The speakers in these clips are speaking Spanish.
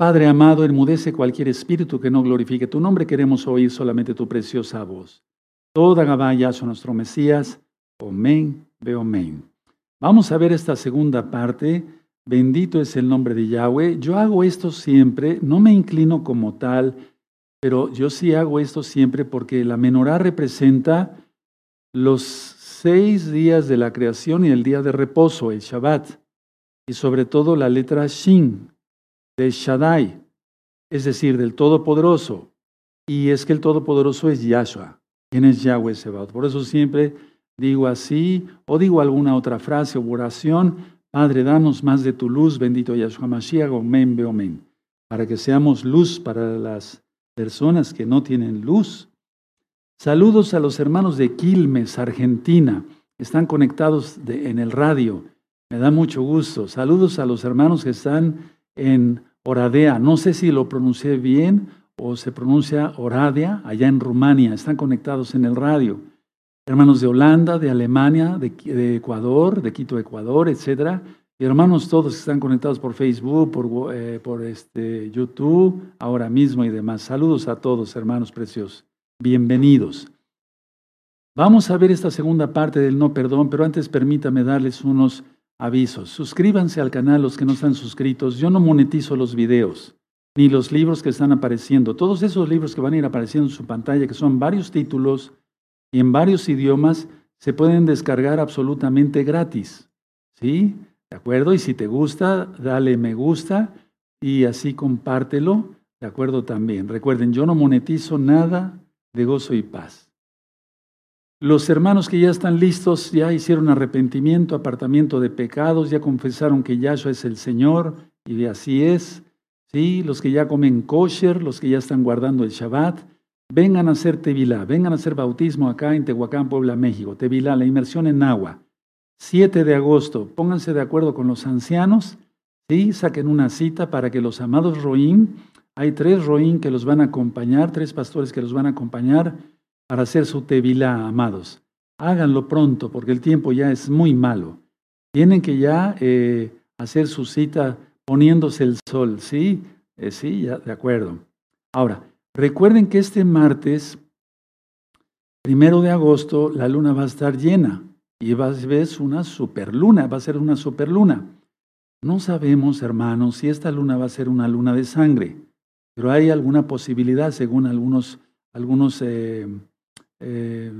Padre amado, enmudece cualquier espíritu que no glorifique tu nombre. Queremos oír solamente tu preciosa voz. Toda Gabaya son nuestro Mesías. Amén, veo amén. Vamos a ver esta segunda parte. Bendito es el nombre de Yahweh. Yo hago esto siempre, no me inclino como tal, pero yo sí hago esto siempre porque la menorá representa los seis días de la creación y el día de reposo, el Shabbat, y sobre todo la letra Shin, de Shaddai, es decir, del Todopoderoso. Y es que el Todopoderoso es Yahshua, quien es Yahweh Sebaot. Por eso siempre digo así, o digo alguna otra frase o oración, Padre, danos más de tu luz, bendito Yahshua Mashiach, omen, omen, para que seamos luz para las personas que no tienen luz. Saludos a los hermanos de Quilmes, Argentina. Están conectados en el radio. Me da mucho gusto. Saludos a los hermanos que están en Oradea. No sé si lo pronuncié bien o se pronuncia Oradea, allá en Rumania. Están conectados en el radio. Hermanos de Holanda, de Alemania, de, Ecuador, de Quito, Ecuador, etcétera. Y hermanos todos que están conectados por Facebook, por, eh, por este, YouTube, ahora mismo y demás. Saludos a todos, hermanos preciosos. Bienvenidos. Vamos a ver esta segunda parte del no perdón, pero antes permítame darles unos avisos. Suscríbanse al canal los que no están suscritos. Yo no monetizo los videos ni los libros que están apareciendo. Todos esos libros que van a ir apareciendo en su pantalla, que son varios títulos y en varios idiomas, se pueden descargar absolutamente gratis. ¿Sí? ¿De acuerdo? Y si te gusta, dale me gusta y así compártelo. ¿De acuerdo también? Recuerden, yo no monetizo nada de gozo y paz. Los hermanos que ya están listos, ya hicieron arrepentimiento, apartamiento de pecados, ya confesaron que Yahshua es el Señor y así es. Sí, los que ya comen kosher, los que ya están guardando el Shabbat, vengan a hacer Tevilá, vengan a hacer bautismo acá en Tehuacán, Puebla, México. Tevilá, la inmersión en agua. 7 de agosto, pónganse de acuerdo con los ancianos, ¿sí? saquen una cita para que los amados Roín, hay tres Roín que los van a acompañar, tres pastores que los van a acompañar para hacer su tevilá, amados. Háganlo pronto porque el tiempo ya es muy malo. Tienen que ya eh, hacer su cita poniéndose el sol, ¿sí? Eh, sí, ya, de acuerdo. Ahora, recuerden que este martes, primero de agosto, la luna va a estar llena y va a ser una superluna, va a ser una superluna. No sabemos, hermanos, si esta luna va a ser una luna de sangre, pero hay alguna posibilidad según algunos, algunos eh, eh,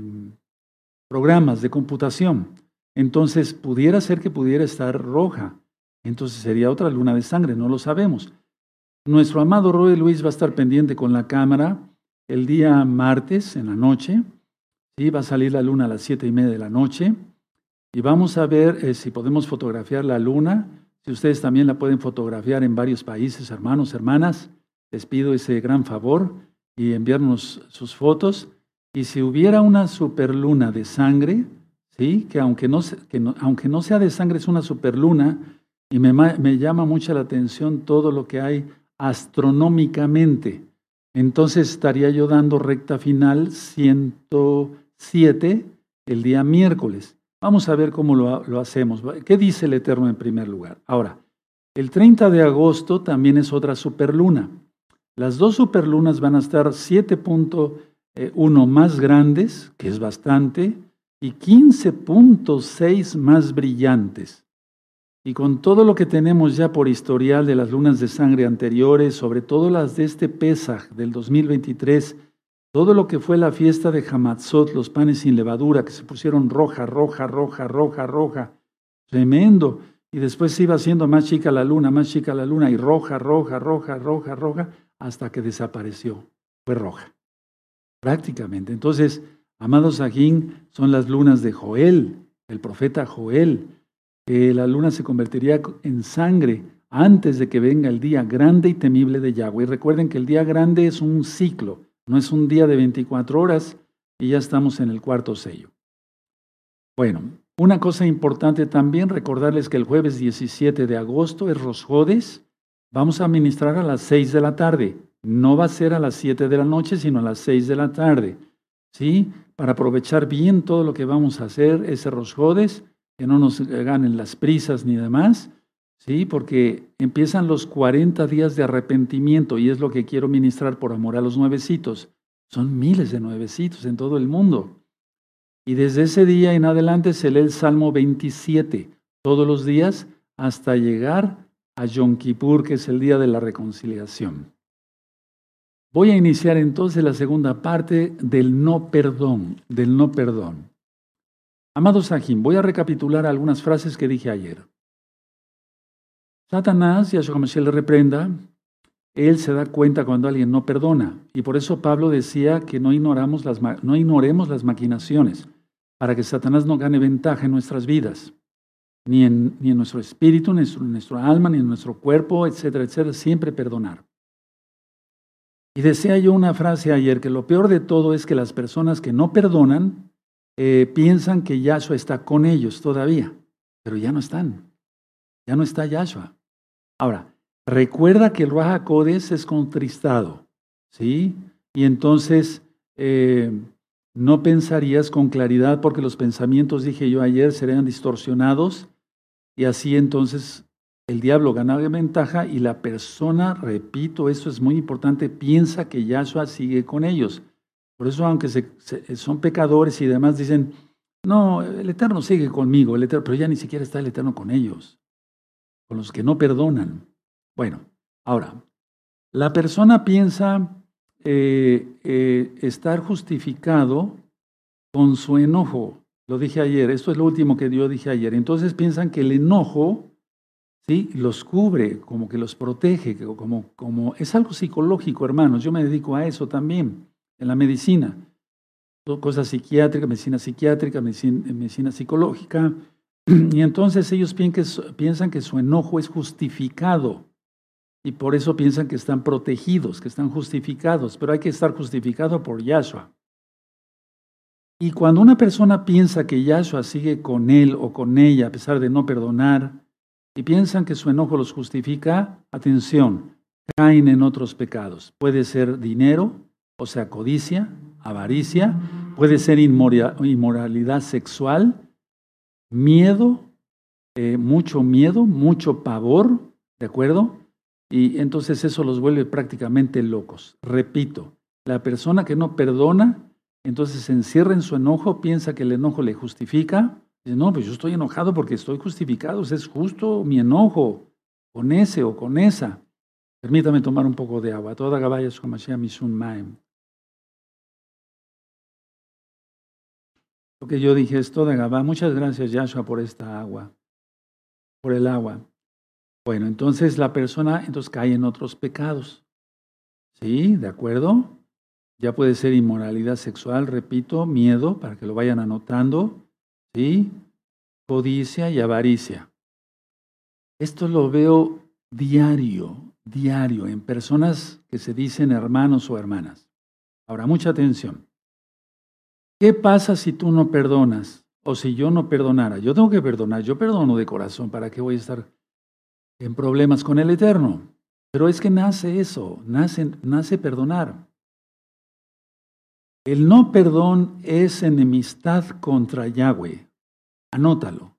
programas de computación. Entonces, pudiera ser que pudiera estar roja. Entonces sería otra luna de sangre, no lo sabemos. Nuestro amado Roy Luis va a estar pendiente con la cámara el día martes en la noche. ¿sí? Va a salir la luna a las siete y media de la noche. Y vamos a ver eh, si podemos fotografiar la luna. Si ustedes también la pueden fotografiar en varios países, hermanos, hermanas, les pido ese gran favor y enviarnos sus fotos. Y si hubiera una superluna de sangre, ¿sí? que, aunque no, sea de sangre, es una superluna, y me, llama mucha la atención todo lo que hay astronómicamente. Entonces estaría yo dando recta final 107 el día miércoles. Vamos a ver cómo lo, hacemos. ¿Qué dice el Eterno en primer lugar? Ahora, el 30 de agosto también es otra superluna. Las dos superlunas van a estar 7.1 más grandes, que es bastante, y 15.6 más brillantes. Y con todo lo que tenemos ya por historial de las lunas de sangre anteriores, sobre todo las de este Pesaj del 2023, todo lo que fue la fiesta de Hamatzot, los panes sin levadura, que se pusieron roja, roja, roja, roja, roja, tremendo. Y después se iba haciendo más chica la luna, más chica la luna, y roja, roja, roja, roja, roja, hasta que desapareció. Fue roja, prácticamente. Entonces, amados Sajín, son las lunas de Joel, el profeta Joel, que la luna se convertiría en sangre antes de que venga el día grande y temible de Yahweh. Y recuerden que el día grande es un ciclo. No es un día de 24 horas y ya estamos en el cuarto sello. Bueno, una cosa importante también, recordarles que el jueves 17 de agosto es Rosjodes. Vamos a ministrar a las 6 de la tarde. No va a ser a las 7 de la noche, sino a las 6 de la tarde. ¿Sí? Para aprovechar bien todo lo que vamos a hacer ese Rosjodes, que no nos ganen las prisas ni demás. ¿sí? Porque empiezan los 40 días de arrepentimiento y es lo que quiero ministrar por amor a los nuevecitos. Son miles de nuevecitos en todo el mundo. Y desde ese día en adelante se lee el Salmo 27 todos los días hasta llegar a Yom Kippur, que es el día de la reconciliación. Voy a iniciar entonces la segunda parte del no perdón, del no perdón. Amado Sahim, voy a recapitular algunas frases que dije ayer. Satanás, Yahshua Mashiach le reprenda, él se da cuenta cuando alguien no perdona. Y por eso Pablo decía que no, ignoramos las, no ignoremos las maquinaciones, para que Satanás no gane ventaja en nuestras vidas, ni en, en nuestro espíritu, ni en nuestro alma, ni en nuestro cuerpo, etcétera, etcétera. Siempre perdonar. Y decía yo una frase ayer, que lo peor de todo es que las personas que no perdonan eh, piensan que Yahshua está con ellos todavía, pero ya no están. Ya no está Yahshua. Ahora, recuerda que el Raja Codes es contristado, ¿sí? Y entonces eh, no pensarías con claridad porque los pensamientos, dije yo ayer, serían distorsionados y así entonces el diablo gana ventaja y la persona, repito, eso es muy importante, piensa que Yahshua sigue con ellos. Por eso, aunque son pecadores y demás, dicen, no, el Eterno sigue conmigo, el Eterno, pero ya ni siquiera está el Eterno con ellos con los que no perdonan. Bueno, ahora, la persona piensa eh, eh, estar justificado con su enojo. Lo dije ayer, esto es lo último que yo dije ayer. Entonces piensan que el enojo los cubre, como que los protege, como, como es algo psicológico, hermanos. Yo me dedico a eso también, en la medicina. Cosas psiquiátricas, medicina psiquiátrica, medicina, medicina psicológica, y entonces ellos piensan que su enojo es justificado y por eso piensan que están protegidos, que están justificados, pero hay que estar justificado por Yahshua. Y cuando una persona piensa que Yahshua sigue con él o con ella a pesar de no perdonar, y piensan que su enojo los justifica, atención, caen en otros pecados. Puede ser dinero, o sea, codicia, avaricia, puede ser inmoralidad sexual, miedo, eh, mucho miedo, mucho pavor, ¿de acuerdo? Y entonces eso los vuelve prácticamente locos. Repito, la persona que no perdona, entonces se encierra en su enojo, piensa que el enojo le justifica. Dice, no, pues yo estoy enojado porque estoy justificado, es justo mi enojo con ese o con esa. Permítame tomar un poco de agua. Toda Gabaya Misun Maem. Lo que yo dije es toda Gabá. Muchas gracias, Yahshua, por esta agua, por el agua. Bueno, entonces la persona entonces cae en otros pecados. ¿Sí? ¿De acuerdo? Ya puede ser inmoralidad sexual, repito, miedo, para que lo vayan anotando. ¿Sí? Codicia y avaricia. Esto lo veo diario, diario, en personas que se dicen hermanos o hermanas. Ahora, mucha atención. ¿Qué pasa si tú no perdonas? O si yo no perdonara. Yo tengo que perdonar. Yo perdono de corazón. ¿Para qué voy a estar en problemas con el Eterno? Pero es que nace eso, nace, nace perdonar. El no perdón es enemistad contra Yahweh. Anótalo.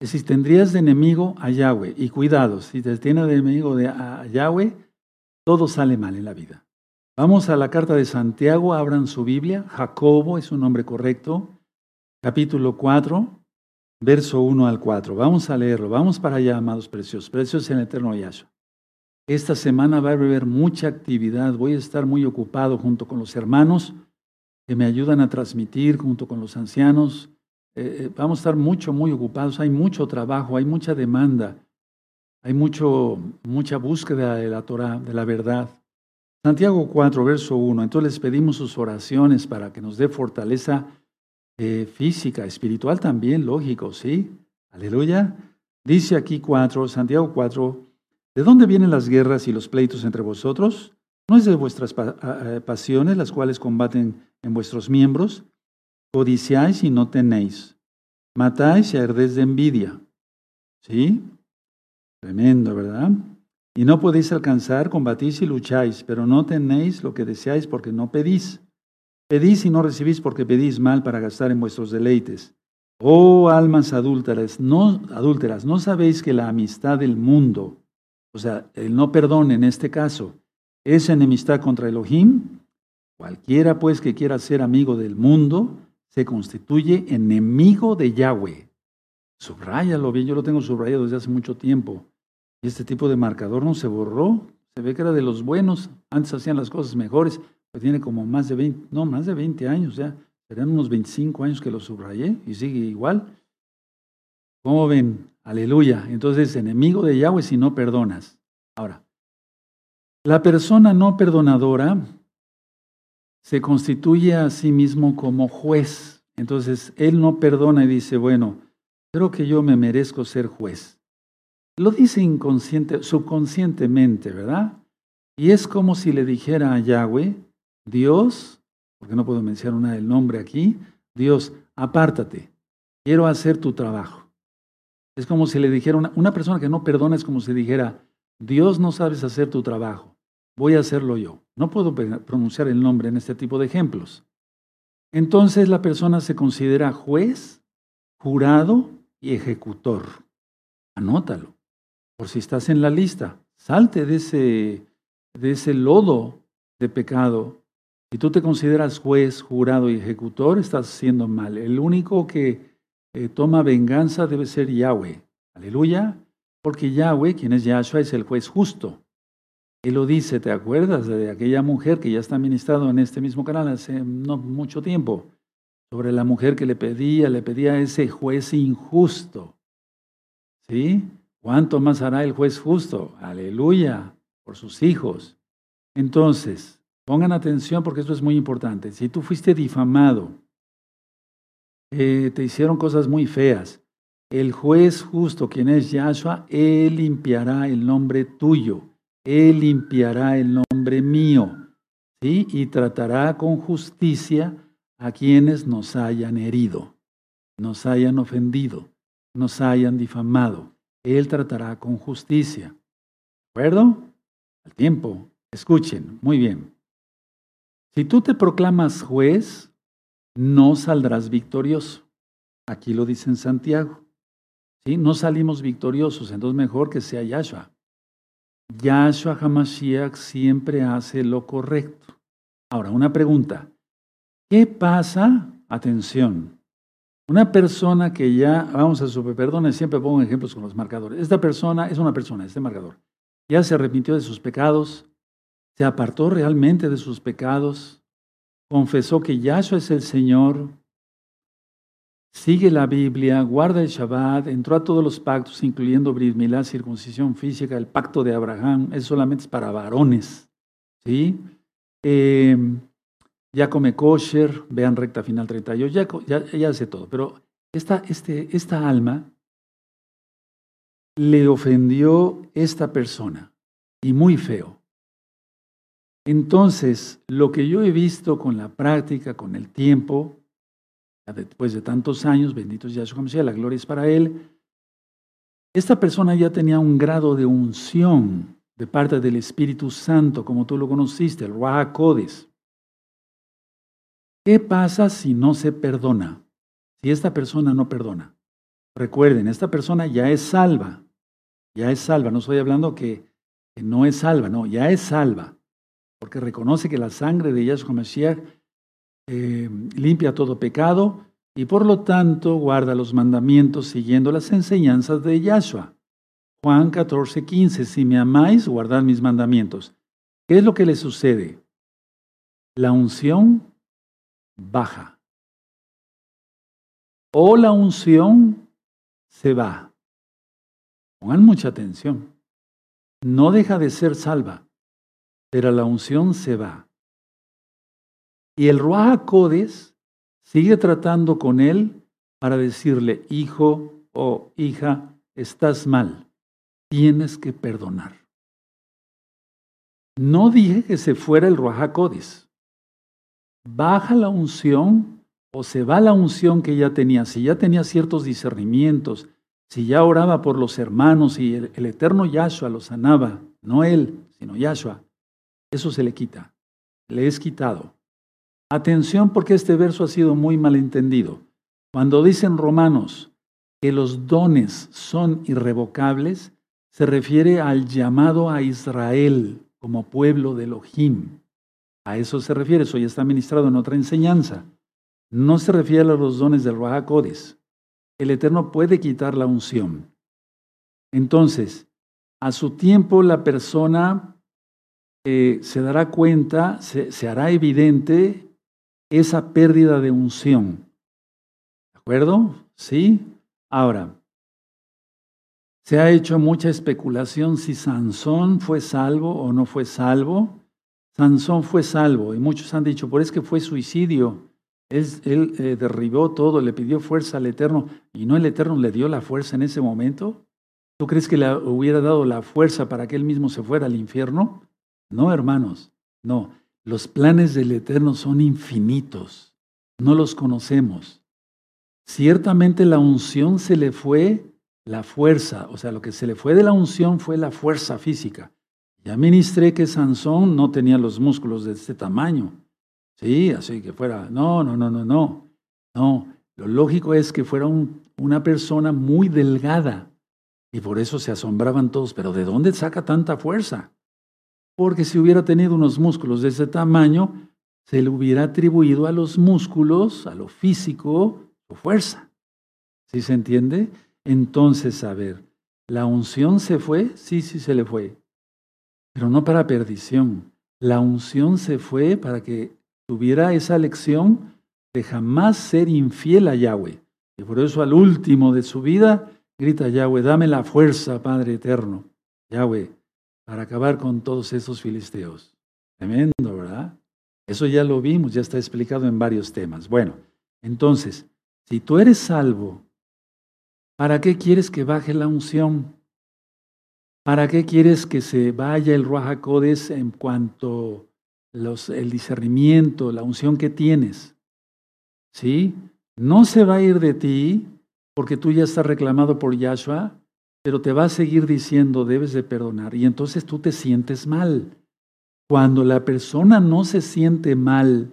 Si tendrías de enemigo a Yahweh, y cuidado, si te tiene de enemigo de, a Yahweh, todo sale mal en la vida. Vamos a la carta de Santiago, abran su Biblia. Jacobo es un nombre correcto. Capítulo 4, verso 1 al 4. Vamos a leerlo. Vamos para allá, amados preciosos. Preciosos en el eterno Yahshua. Esta semana va a haber mucha actividad. Voy a estar muy ocupado junto con los hermanos que me ayudan a transmitir, junto con los ancianos. Eh, eh, vamos a estar mucho, muy ocupados. Hay mucho trabajo, hay mucha demanda. Hay mucho, mucha búsqueda de la Torah, de la verdad. Santiago 4, verso 1. Entonces les pedimos sus oraciones para que nos dé fortaleza eh, física, espiritual también, lógico, ¿sí? Aleluya. Dice aquí 4, Santiago 4, ¿de dónde vienen las guerras y los pleitos entre vosotros? ¿No es de vuestras pasiones las cuales combaten en vuestros miembros? Codiciáis y no tenéis. Matáis y ardéis de envidia. ¿Sí? Tremendo, ¿verdad? Y no podéis alcanzar, combatís y lucháis, pero no tenéis lo que deseáis porque no pedís. Pedís y no recibís porque pedís mal para gastar en vuestros deleites. Oh almas adúlteras, no adúlteras, ¿no sabéis que la amistad del mundo, o sea, el no perdón en este caso, es enemistad contra Elohim? Cualquiera pues que quiera ser amigo del mundo se constituye enemigo de Yahweh. Subráyalo bien, yo lo tengo subrayado desde hace mucho tiempo. Y este tipo de marcador no se borró. Se ve que era de los buenos. Antes hacían las cosas mejores. Tiene como más de 20, no, más de 20 años ya. Serán unos 25 años que lo subrayé y sigue igual. ¿Cómo ven? Aleluya. Entonces, enemigo de Yahweh si no perdonas. Ahora, la persona no perdonadora se constituye a sí mismo como juez. Entonces, él no perdona y dice, bueno, creo que yo me merezco ser juez. Lo dice inconsciente, subconscientemente, ¿verdad? Y es como si le dijera a Yahweh, Dios, porque no puedo mencionar el nombre aquí, Dios, apártate, quiero hacer tu trabajo. Es como si le dijera, una, una persona que no perdona es como si dijera, Dios no sabes hacer tu trabajo, voy a hacerlo yo. No puedo pronunciar el nombre en este tipo de ejemplos. Entonces la persona se considera juez, jurado y ejecutor. Anótalo, por si estás en la lista. Salte de ese, de ese lodo de pecado. Si tú te consideras juez, jurado y ejecutor, estás haciendo mal. El único que eh, toma venganza debe ser Yahweh. Aleluya. Porque Yahweh, quien es Yahshua, es el juez justo. Y lo dice, ¿te acuerdas de aquella mujer que ya está ministrado en este mismo canal hace no mucho tiempo? Sobre la mujer que le pedía, le pedía a ese juez injusto. ¿Sí? ¿Cuánto más hará el juez justo? Aleluya, por sus hijos. Entonces, pongan atención porque esto es muy importante. Si tú fuiste difamado, eh, te hicieron cosas muy feas, el juez justo, quien es Yahshua, él limpiará el nombre tuyo él limpiará el nombre mío. Y tratará con justicia a quienes nos hayan herido, nos hayan ofendido, nos hayan difamado. Él tratará con justicia. ¿De acuerdo? Al tiempo. Escuchen, muy bien. Si tú te proclamas juez, no saldrás victorioso. Aquí lo dice en Santiago. ¿Sí? No salimos victoriosos, entonces mejor que sea Yahshua. Yahshua HaMashiach siempre hace lo correcto. Ahora, una pregunta. ¿Qué pasa? Atención. Una persona que ya, vamos a super, perdón, siempre pongo ejemplos con los marcadores. Esta persona es una persona, este marcador. Ya se arrepintió de sus pecados, se apartó realmente de sus pecados, confesó que Yahshua es el Señor, sigue la Biblia, guarda el Shabbat, entró a todos los pactos, incluyendo Brit circuncisión física, el pacto de Abraham, eso solamente es para varones. ¿sí? Em, ya come kosher, vean recta final 38, ya, ya, hace todo. Pero esta, este, esta alma le ofendió esta persona, y muy feo. Entonces, lo que yo he visto con la práctica, con el tiempo, después de tantos años, bendito sea su la gloria es para él, esta persona ya tenía un grado de unción de parte del Espíritu Santo, como tú lo conociste, el Ruach ¿Qué pasa si no se perdona? Si esta persona no perdona. Recuerden, esta persona ya es salva. Ya es salva. No estoy hablando que, que no es salva, no, ya es salva. Porque reconoce que la sangre de Yahshua Mashiach eh, limpia todo pecado y por lo tanto guarda los mandamientos siguiendo las enseñanzas de Yahshua. Juan 14, 15, si me amáis, guardad mis mandamientos. ¿Qué es lo que le sucede? La unción baja. O la unción se va. Pongan mucha atención. No deja de ser salva, pero la unción se va. Y el Ruach Codes sigue tratando con él para decirle, hijo o hija, estás mal, tienes que perdonar. No dije que se fuera el Ruach Codes. Baja la unción o se va la unción que ya tenía. Si ya tenía ciertos discernimientos, si ya oraba por los hermanos y el, el eterno Yahshua lo sanaba, no él, sino Yahshua, eso se le quita. Le es quitado. Atención porque este verso ha sido muy malentendido. Cuando dicen romanos que los dones son irrevocables, se refiere al llamado a Israel como pueblo de Elohim. A eso se refiere, eso ya está ministrado en otra enseñanza. No se refiere a los dones del Rahakodes. El Eterno puede quitar la unción. Entonces, a su tiempo la persona eh, se dará cuenta, se hará evidente esa pérdida de unción. ¿De acuerdo? ¿Sí? Ahora, se ha hecho mucha especulación si Sansón fue salvo o no fue salvo. Sansón fue salvo y muchos han dicho, por es que fue suicidio. Él, eh, derribó todo, le pidió fuerza al Eterno y no el Eterno le dio la fuerza en ese momento. ¿Tú crees que le hubiera dado la fuerza para que él mismo se fuera al infierno? No, hermanos, no. Los planes del Eterno son infinitos. No los conocemos. Ciertamente la unción se le fue la fuerza, o sea, lo que se le fue de la unción fue la fuerza física. Ya ministré que Sansón no tenía los músculos de este tamaño. Sí, así que fuera, no, no, no, no, no. No, lo lógico es que fuera una persona muy delgada. Y por eso se asombraban todos, pero ¿de dónde saca tanta fuerza? Porque si hubiera tenido unos músculos de ese tamaño, se le hubiera atribuido a los músculos, a lo físico, su fuerza. ¿Sí se entiende? Entonces, a ver, ¿la unción se fue? Sí, sí se le fue, pero no para perdición. La unción se fue para que tuviera esa lección de jamás ser infiel a Yahweh. Y por eso al último de su vida grita Yahweh, dame la fuerza, Padre eterno, Yahweh, para acabar con todos esos filisteos. Tremendo, ¿verdad? Eso ya lo vimos, ya está explicado en varios temas. Bueno, entonces, si tú eres salvo, ¿para qué quieres que baje la unción? ¿Para qué quieres que se vaya el Ruajacodes en cuanto los, el discernimiento, la unción que tienes? ¿Sí? No se va a ir de ti porque tú ya estás reclamado por Yahshua, pero te va a seguir diciendo debes de perdonar y entonces tú te sientes mal. Cuando la persona no se siente mal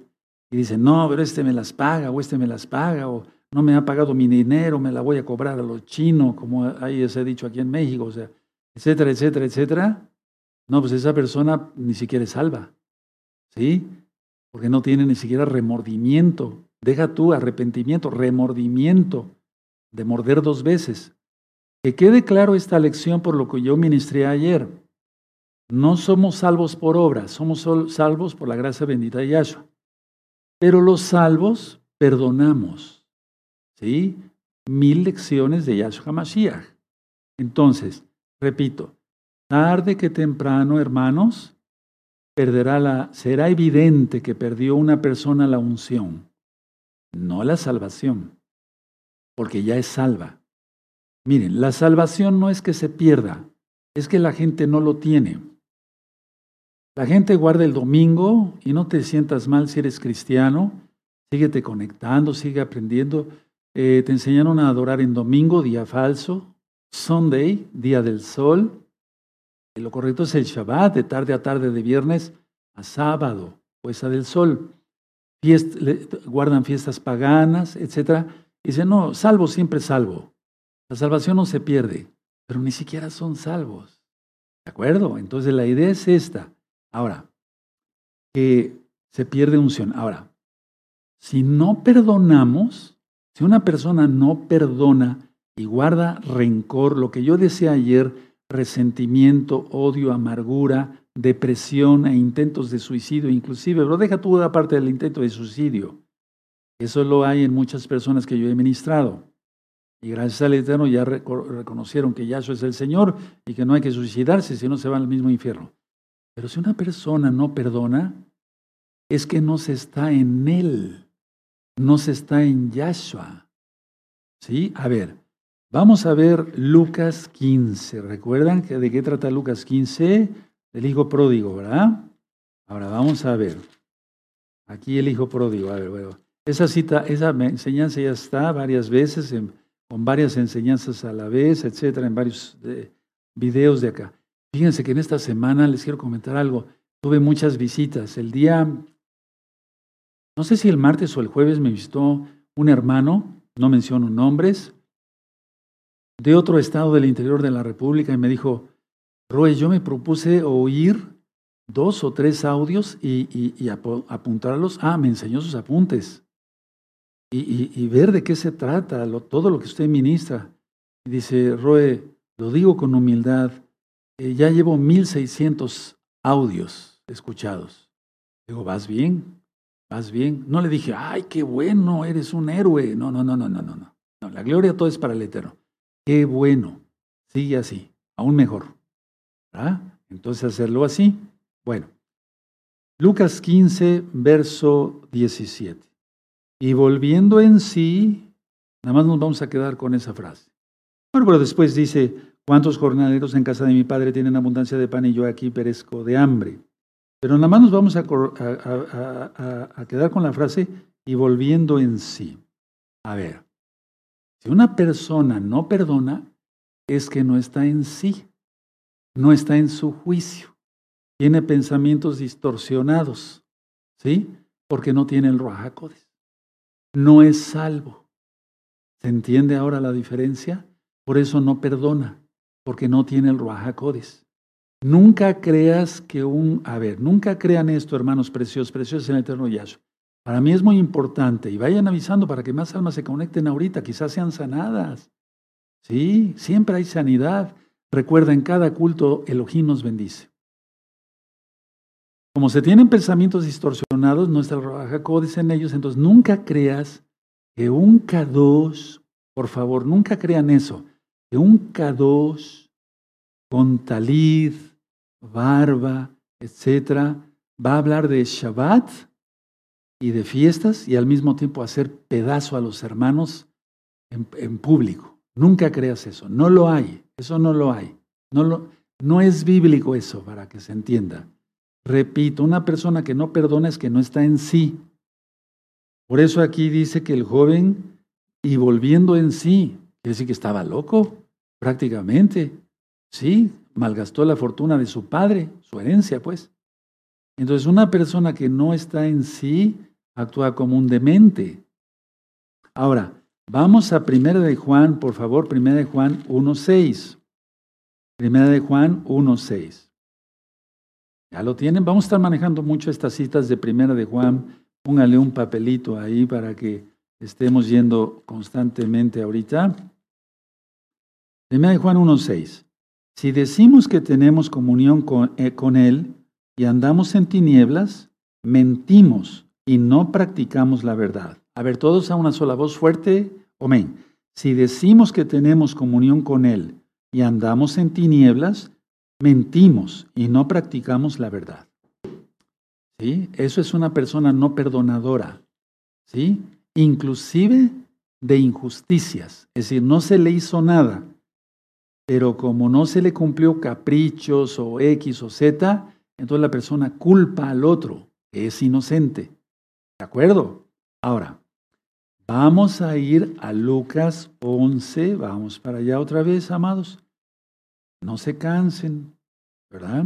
y dice, no, pero este me las paga o este me las paga o no me ha pagado mi dinero, me la voy a cobrar a los chinos, como ahí se ha dicho aquí en México, o sea, etcétera, etcétera, etcétera. No, pues esa persona ni siquiera es salva, ¿sí? Porque no tiene ni siquiera remordimiento. Deja tú arrepentimiento, remordimiento de morder dos veces. Que quede claro esta lección por lo que yo ministré ayer. No somos salvos por obras, somos salvos por la gracia bendita de Yahshua. Pero los salvos perdonamos. ¿Sí? Mil lecciones de Yahshua Mashiach. Entonces, repito, tarde que temprano, hermanos, perderá la, será evidente que perdió una persona la unción, no la salvación, porque ya es salva. Miren, la salvación no es que se pierda, es que la gente no lo tiene. La gente guarda el domingo y no te sientas mal si eres cristiano, síguete conectando, sigue aprendiendo, eh, te enseñaron a adorar en domingo, día falso, Sunday, día del sol. Y lo correcto es el Shabbat, de tarde a tarde, de viernes a sábado, puesta del sol. guardan fiestas paganas, etc. Dicen, no, salvo siempre salvo. La salvación no se pierde, pero ni siquiera son salvos. ¿De acuerdo? Entonces la idea es esta. Ahora, que se pierde unción. Ahora, si no perdonamos, si una persona no perdona y guarda rencor, lo que yo decía ayer, resentimiento, odio, amargura, depresión e intentos de suicidio, inclusive, pero deja tú la parte del intento de suicidio. Eso lo hay en muchas personas que yo he ministrado. Y gracias al Eterno ya reconocieron que Yahshua es el Señor y que no hay que suicidarse, si no se va al mismo infierno. Pero si una persona no perdona, es que no se está en Él no se está en Yahshua. ¿Sí? A ver, vamos a ver Lucas 15. ¿Recuerdan que de qué trata Lucas 15? Del hijo pródigo, ¿verdad? Ahora vamos a ver. Aquí el hijo pródigo. A ver, bueno. Esa cita, esa enseñanza ya está varias veces, con varias enseñanzas a la vez, etcétera, en varios eh, videos de acá. Fíjense que en esta semana les quiero comentar algo. Tuve muchas visitas. El día no sé si el martes o el jueves me visitó un hermano no menciono nombres, de otro estado del interior de la República y me dijo, Roy, yo me propuse oír dos o tres audios y, apuntarlos. Ah, me enseñó sus apuntes. Y, ver de qué se trata, todo lo que usted ministra. Y dice, Roe, lo digo con humildad, eh, ya llevo 1600 audios escuchados. Digo, ¿vas bien? ¿Vas bien? No le dije, ay, qué bueno, eres un héroe. No, no, no, no, no, no. no. la gloria todo es para el Eterno. Qué bueno. Sigue así, aún mejor. Entonces hacerlo así. Bueno, Lucas 15, verso 17. Y volviendo en sí, nada más nos vamos a quedar con esa frase. Bueno, pero después dice, ¿cuántos jornaleros en casa de mi padre tienen abundancia de pan y yo aquí perezco de hambre? Pero nada más nos vamos a, quedar con la frase y volviendo en sí. A ver, si una persona no perdona, es que no está en sí, no está en su juicio tiene pensamientos distorsionados, ¿sí? Porque no tiene el Ruajacodes. No es salvo. ¿Se entiende ahora la diferencia? Por eso no perdona, porque no tiene el Ruajacodes. Nunca creas que un, a ver, nunca crean esto, hermanos preciosos, preciosos en el eterno Yahshua. Para mí es muy importante y vayan avisando para que más almas se conecten ahorita, quizás sean sanadas. Sí, siempre hay sanidad. Recuerda, en cada culto Elohim nos bendice. Como se tienen pensamientos distorsionados, nuestra Jacob en ellos, entonces nunca creas que un K2, por favor, nunca crean eso, que un K2 con talid, barba, etcétera, va a hablar de Shabbat y de fiestas y al mismo tiempo hacer pedazo a los hermanos en, en público. Nunca creas eso, no lo hay, eso no lo hay. No, lo, no es bíblico eso, para que se entienda. Repito, una persona que no perdona es que no está en sí. Por eso aquí dice que el joven, y volviendo en sí, quiere decir que estaba loco, prácticamente. Sí, malgastó la fortuna de su padre, su herencia, pues. Entonces, una persona que no está en sí actúa como un demente. Ahora, vamos a Primera de Juan, por favor, Primera de Juan 1.6. Primera de Juan 1.6. ¿Ya lo tienen? Vamos a estar manejando mucho estas citas de Primera de Juan. Póngale un papelito ahí para que estemos yendo constantemente ahorita. Primera de Juan 1.6. Si decimos que tenemos comunión con, eh, con Él y andamos en tinieblas, mentimos y no practicamos la verdad. A ver, todos a una sola voz fuerte. Amén. Si decimos que tenemos comunión con Él y andamos en tinieblas, mentimos y no practicamos la verdad. ¿Sí? Eso es una persona no perdonadora. ¿Sí? Inclusive de injusticias. Es decir, no se le hizo nada, pero como no se le cumplió caprichos o X o Z, entonces la persona culpa al otro, que es inocente. ¿De acuerdo? Ahora, vamos a ir a Lucas 11, vamos para allá otra vez, amados. No se cansen, ¿verdad?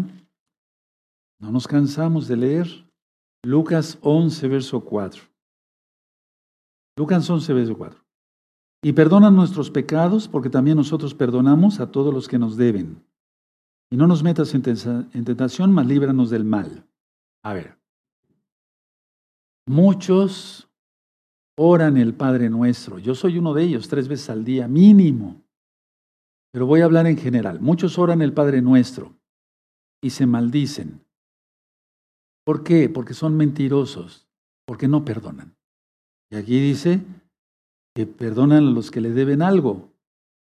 No nos cansamos de leer. Lucas 11, verso 4. Lucas 11, verso 4. Y perdona nuestros pecados, porque también nosotros perdonamos a todos los que nos deben. Y no nos metas en tentación, mas líbranos del mal. A ver. Muchos oran el Padre Nuestro. Yo soy uno de ellos, tres veces al día, mínimo. Pero voy a hablar en general. Muchos oran el Padre Nuestro y se maldicen. ¿Por qué? Porque son mentirosos, porque no perdonan. Y aquí dice que perdonan a los que le deben algo,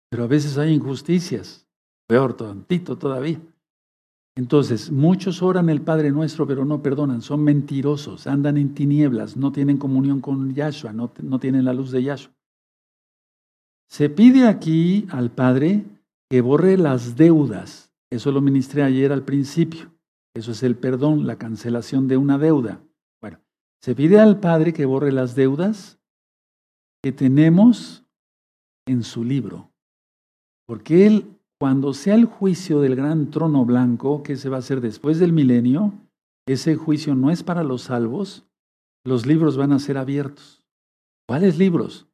pero a veces hay injusticias, peor tantito todavía. Entonces, muchos oran el Padre Nuestro, pero no perdonan, son mentirosos, andan en tinieblas, no tienen comunión con Yahshua, no, no tienen la luz de Yahshua. Se pide aquí al Padre que borre las deudas. Eso lo ministré ayer al principio. Eso es el perdón, la cancelación de una deuda. Bueno, se pide al Padre que borre las deudas que tenemos en su libro. Porque Él, cuando sea el juicio del gran trono blanco, que se va a hacer después del milenio, ese juicio no es para los salvos, los libros van a ser abiertos. ¿Cuáles libros?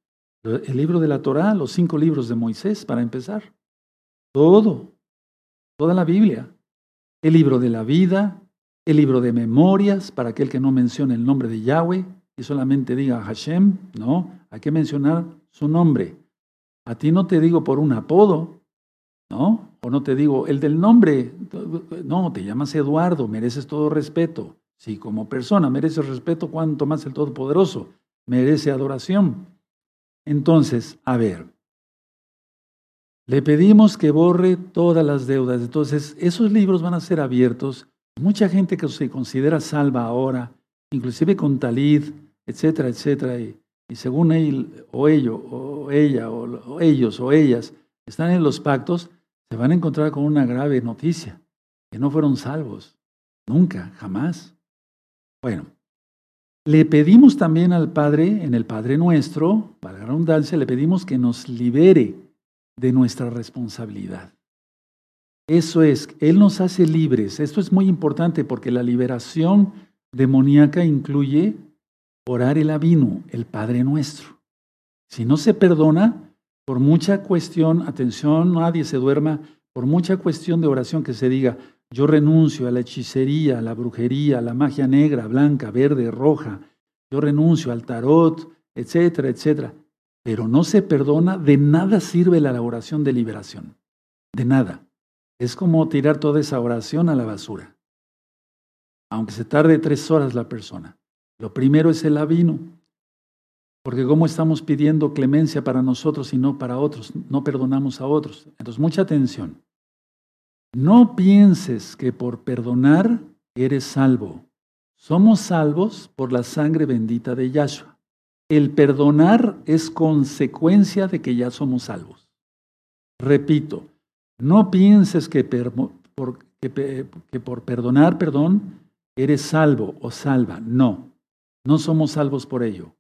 El libro de la Torá, los cinco libros de Moisés, para empezar. Todo, toda la Biblia. El libro de la vida, el libro de memorias, para aquel que no mencione el nombre de Yahweh y solamente diga Hashem, no, hay que mencionar su nombre. A ti no te digo por un apodo, ¿no? O no te digo el del nombre, no, te llamas Eduardo, mereces todo respeto. Si como persona mereces respeto, cuanto más el Todopoderoso merece adoración. Entonces, a ver, le pedimos que borre todas las deudas. Entonces, esos libros van a ser abiertos. Mucha gente que se considera salva ahora, inclusive con talid, etcétera, etcétera, y, según él o ello, o ella, o ellos o ellas están en los pactos, se van a encontrar con una grave noticia, que no fueron salvos. Nunca, jamás. Bueno, le pedimos también al Padre, en el Padre nuestro, para la redundancia, le pedimos que nos libere de nuestra responsabilidad. Eso es, Él nos hace libres. Esto es muy importante porque la liberación demoníaca incluye orar el avino, el Padre nuestro. Si no se perdona, por mucha cuestión, atención, nadie se duerma, por mucha cuestión de oración que se diga, yo renuncio a la hechicería, a la brujería, a la magia negra, blanca, verde, roja, yo renuncio al tarot, etcétera, etcétera. Pero no se perdona, de nada sirve la oración de liberación. De nada. Es como tirar toda esa oración a la basura. Aunque se tarde tres horas la persona. Lo primero es el avino. Porque como estamos pidiendo clemencia para nosotros y no para otros, no perdonamos a otros. Entonces, mucha atención. No pienses que por perdonar eres salvo. Somos salvos por la sangre bendita de Yahshua. El perdonar es consecuencia de que ya somos salvos. Repito, no pienses que, por, que por perdonar, perdón, eres salvo o salva. No, no somos salvos por ello.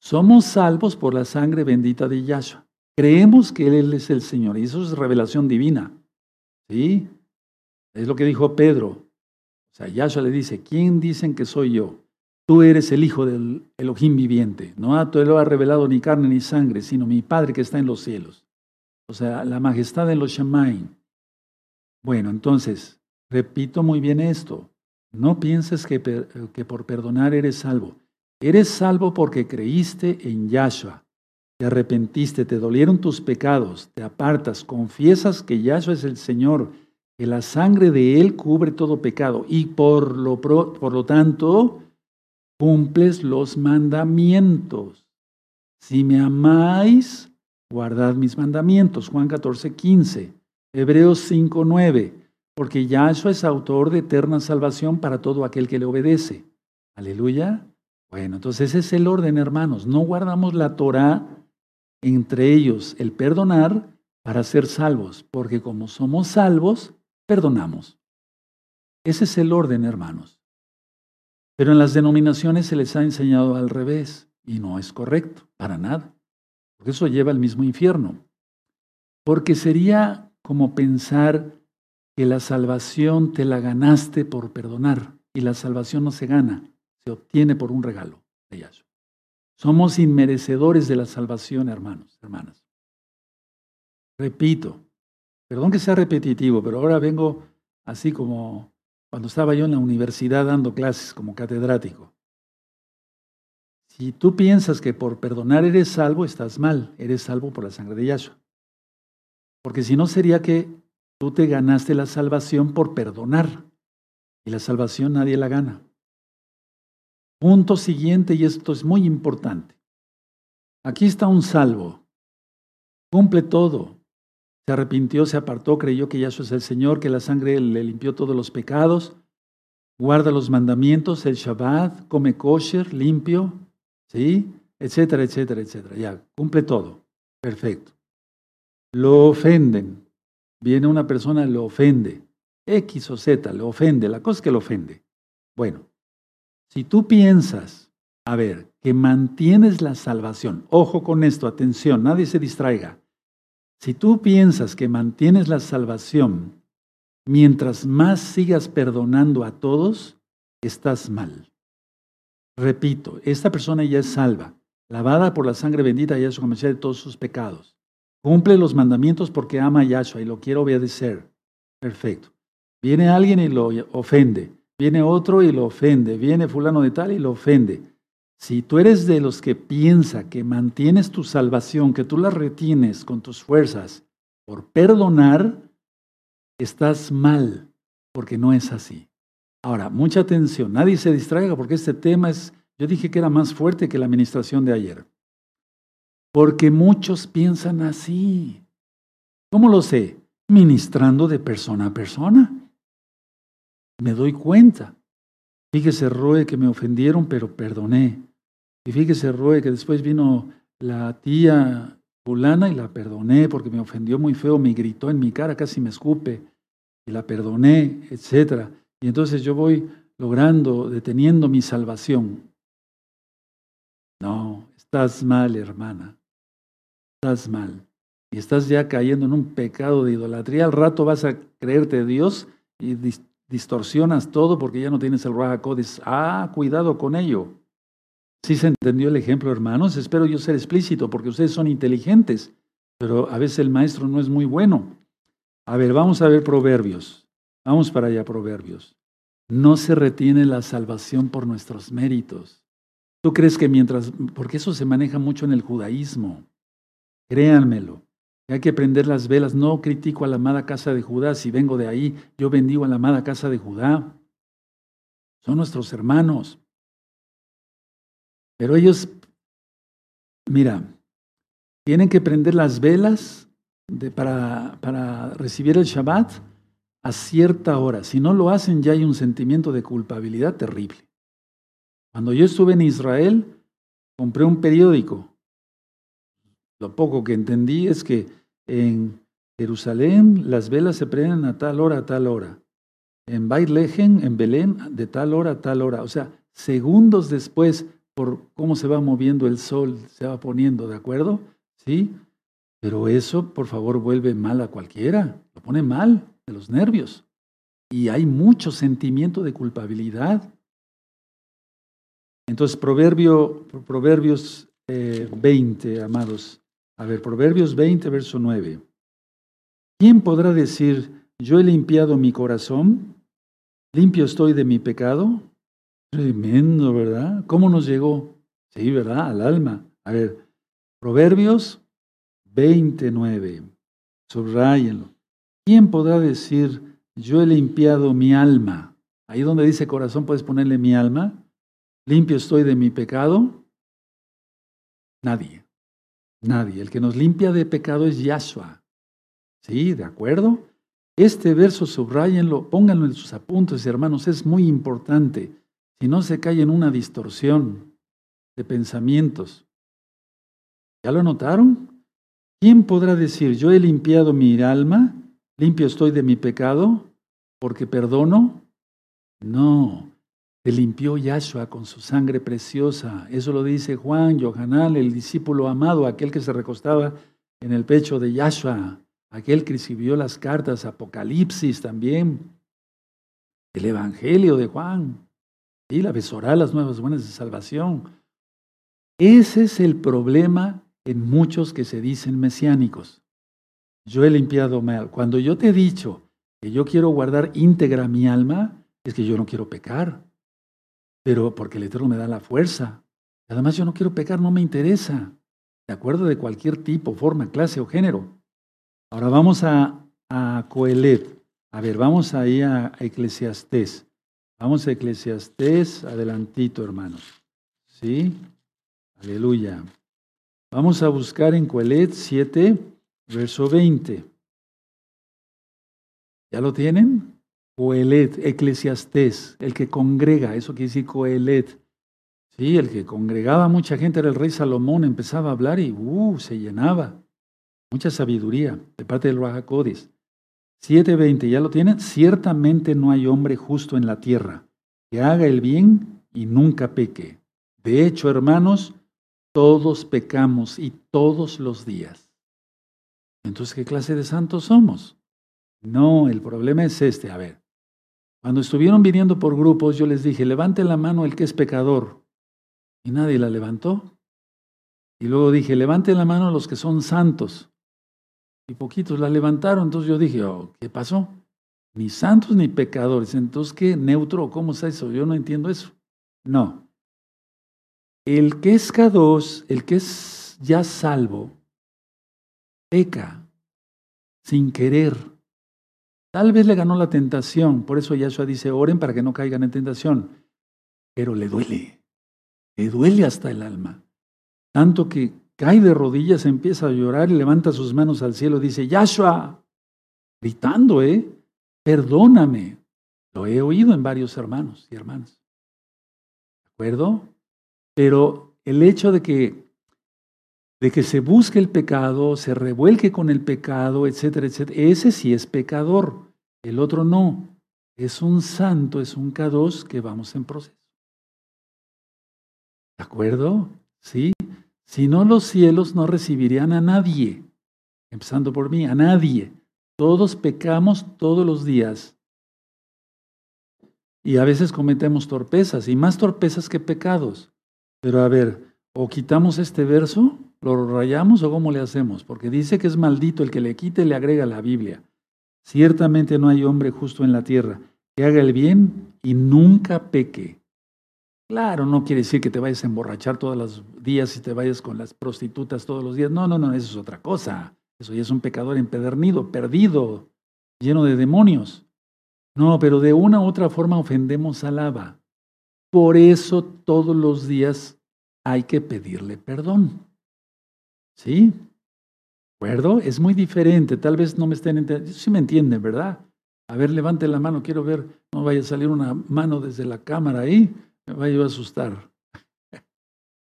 Somos salvos por la sangre bendita de Yahshua. Creemos que Él es el Señor y eso es revelación divina. ¿Sí? Es lo que dijo Pedro. O sea, Yahshua le dice, ¿quién dicen que soy yo? Tú eres el Hijo del Elohim viviente. No te lo ha revelado ni carne ni sangre, sino mi Padre que está en los cielos. O sea, la majestad en los Shemaim. Bueno, entonces, repito muy bien esto. No pienses que, que por perdonar eres salvo. Eres salvo porque creíste en Yahshua, te arrepentiste, te dolieron tus pecados, te apartas, confiesas que Yahshua es el Señor, que la sangre de Él cubre todo pecado y por lo, por lo tanto cumples los mandamientos. Si me amáis, guardad mis mandamientos. Juan 14, 15. Hebreos 5, 9. Porque Yahshua es autor de eterna salvación para todo aquel que le obedece. Aleluya. Bueno, entonces ese es el orden, hermanos. No guardamos la Torah entre ellos el perdonar para ser salvos, porque como somos salvos, perdonamos. Ese es el orden, hermanos. Pero en las denominaciones se les ha enseñado al revés y no es correcto, para nada. Porque eso lleva al mismo infierno. Porque sería como pensar que la salvación te la ganaste por perdonar y la salvación no se gana, se obtiene por un regalo de. Somos inmerecedores de la salvación, hermanos, hermanas. Repito, perdón que sea repetitivo, pero ahora vengo así como cuando estaba yo en la universidad dando clases como catedrático. Si tú piensas que por perdonar eres salvo, estás mal, eres salvo por la sangre de Yahshua. Porque si no sería que tú te ganaste la salvación por perdonar. Y la salvación nadie la gana. Punto siguiente, y esto es muy importante. Aquí está un salvo. Cumple todo. Se arrepintió, se apartó, creyó que Yahshua es el Señor, que la sangre le limpió todos los pecados. Guarda los mandamientos, el Shabbat, come kosher, limpio, ¿sí? Etcétera, etcétera, etcétera. Ya, cumple todo. Perfecto. Lo ofenden. Viene una persona, lo ofende. X o Z, lo ofende. La cosa es que lo ofende. Bueno, si tú piensas, a ver, que mantienes la salvación, ojo con esto, atención, nadie se distraiga. Si tú piensas que mantienes la salvación mientras más sigas perdonando a todos, estás mal. Repito, esta persona ya es salva, lavada por la sangre bendita de Yahshua de todos sus pecados. Cumple los mandamientos porque ama a Yahshua y lo quiere obedecer. Perfecto. Viene alguien y lo ofende. Viene otro y lo ofende. Viene fulano de tal y lo ofende. Si tú eres de los que piensa que mantienes tu salvación, que tú la retienes con tus fuerzas por perdonar, estás mal, porque no es así. Ahora, mucha atención, nadie se distraiga porque este tema es, yo dije que era más fuerte que la administración de ayer. Porque muchos piensan así. ¿Cómo lo sé? Ministrando de persona a persona. Me doy cuenta. Fíjese, Roe, que me ofendieron, pero perdoné. Y fíjese, Roe, que después vino la tía fulana y la perdoné porque me ofendió muy feo, me gritó en mi cara, casi me escupe, y la perdoné, etcétera. Y entonces yo voy logrando, deteniendo mi salvación. No, estás mal, hermana. Estás mal. Y estás ya cayendo en un pecado de idolatría. Al rato vas a creerte Dios y distorsionas todo porque ya no tienes el Raja Ah, cuidado con ello. ¿Sí se entendió el ejemplo, hermanos? Espero yo ser explícito porque ustedes son inteligentes, pero a veces el maestro no es muy bueno. A ver, vamos a ver proverbios. Vamos para allá, Proverbios. No se retiene la salvación por nuestros méritos. ¿Tú crees que mientras, porque eso se maneja mucho en el judaísmo, créanmelo, hay que prender las velas. No critico a la amada casa de Judá, si vengo de ahí, yo bendigo a la amada casa de Judá. Son nuestros hermanos. Pero ellos, mira, tienen que prender las velas para, para recibir el Shabbat a cierta hora. Si no lo hacen, ya hay un sentimiento de culpabilidad terrible. Cuando yo estuve en Israel, compré un periódico. Lo poco que entendí es que en Jerusalén las velas se prenden a tal hora, a tal hora. En Baitlehen, en Belén, de tal hora a tal hora. O sea, segundos después, por cómo se va moviendo el sol, se va poniendo, ¿de acuerdo? ¿Sí? Pero eso, por favor, vuelve mal a cualquiera. Lo pone mal de los nervios. Y hay mucho sentimiento de culpabilidad. Entonces, Proverbio, Proverbios 20, eh, amados. A ver, Proverbios 20, verso 9. ¿Quién podrá decir, yo he limpiado mi corazón? ¿Limpio estoy de mi pecado? Tremendo, ¿verdad? ¿Cómo nos llegó? Sí, ¿verdad? Al alma. A ver, Proverbios 29. Subrayenlo. ¿Quién podrá decir, yo he limpiado mi alma? Ahí donde dice corazón puedes ponerle mi alma. ¿Limpio estoy de mi pecado? Nadie. Nadie. El que nos limpia de pecado es Yahshua. ¿Sí? ¿De acuerdo? Este verso subrayenlo, pónganlo en sus apuntes, hermanos, es muy importante. Si no se cae en una distorsión de pensamientos. ¿Ya lo notaron? ¿Quién podrá decir, yo he limpiado mi alma? ¿Limpio estoy de mi pecado porque perdono? No, te limpió Yahshua con su sangre preciosa. Eso lo dice Juan, Johanal, el discípulo amado, aquel que se recostaba en el pecho de Yahshua, aquel que escribió las cartas, Apocalipsis también, el Evangelio de Juan, y la besorá, las nuevas buenas de salvación. Ese es el problema en muchos que se dicen mesiánicos yo he limpiado mal. Cuando yo te he dicho que yo quiero guardar íntegra mi alma, es que yo no quiero pecar, pero porque el Eterno me da la fuerza. Además, yo no quiero pecar, no me interesa, de acuerdo de cualquier tipo, forma, clase o género. Ahora vamos a, a Coelet. A ver, vamos ahí a Eclesiastés. Vamos a Eclesiastés, adelantito, hermanos. ¿Sí? Aleluya. Vamos a buscar en Coelet 7, Verso 20. ¿Ya lo tienen? Coelet, eclesiastés, el que congrega, eso quiere decir coelet. Sí, el que congregaba mucha gente era el rey Salomón, empezaba a hablar y uh, se llenaba. Mucha sabiduría de parte del Rahakodis. 7.20, ¿ya lo tienen? Ciertamente no hay hombre justo en la tierra que haga el bien y nunca peque. De hecho, hermanos, todos pecamos y todos los días. Entonces, ¿qué clase de santos somos? No, el problema es este. A ver, cuando estuvieron viniendo por grupos, yo les dije, levante la mano el que es pecador. Y nadie la levantó. Y luego dije, levanten la mano los que son santos. Y poquitos la levantaron. Entonces yo dije, oh, ¿qué pasó? Ni santos ni pecadores. Entonces, ¿qué? ¿Neutro? ¿Cómo es eso? Yo no entiendo eso. No. El que es K2, el que es ya salvo, peca sin querer. Tal vez le ganó la tentación, por eso Yahshua dice, oren para que no caigan en tentación, pero le duele, le duele hasta el alma. Tanto que cae de rodillas, empieza a llorar y levanta sus manos al cielo, dice, Yahshua, gritando, ¿eh? Perdóname. Lo he oído en varios hermanos y hermanas. ¿De acuerdo? Pero el hecho de que, de que se busque el pecado, se revuelque con el pecado, etcétera, etcétera, ese sí es pecador, el otro no. Es un santo, es un K2 que vamos en proceso. ¿De acuerdo? Sí. Si no, los cielos no recibirían a nadie, empezando por mí, a nadie. Todos pecamos todos los días. Y a veces cometemos torpezas, y más torpezas que pecados. Pero a ver, o quitamos este verso, lo rayamos o cómo le hacemos, porque dice que es maldito el que le quite y le agrega la Biblia. Ciertamente no hay hombre justo en la tierra que haga el bien y nunca peque. Claro, no quiere decir que te vayas a emborrachar todos los días y te vayas con las prostitutas todos los días. No, no, no, eso es otra cosa. Eso ya es un pecador empedernido, perdido, lleno de demonios. No, pero de una u otra forma ofendemos al Abba. Por eso todos los días hay que pedirle perdón. ¿Sí? ¿De acuerdo? Es muy diferente. Tal vez no me estén entendiendo. Sí me entienden, ¿verdad? A ver, levante la mano. Quiero ver. No vaya a salir una mano desde la cámara ahí. Me vaya a asustar.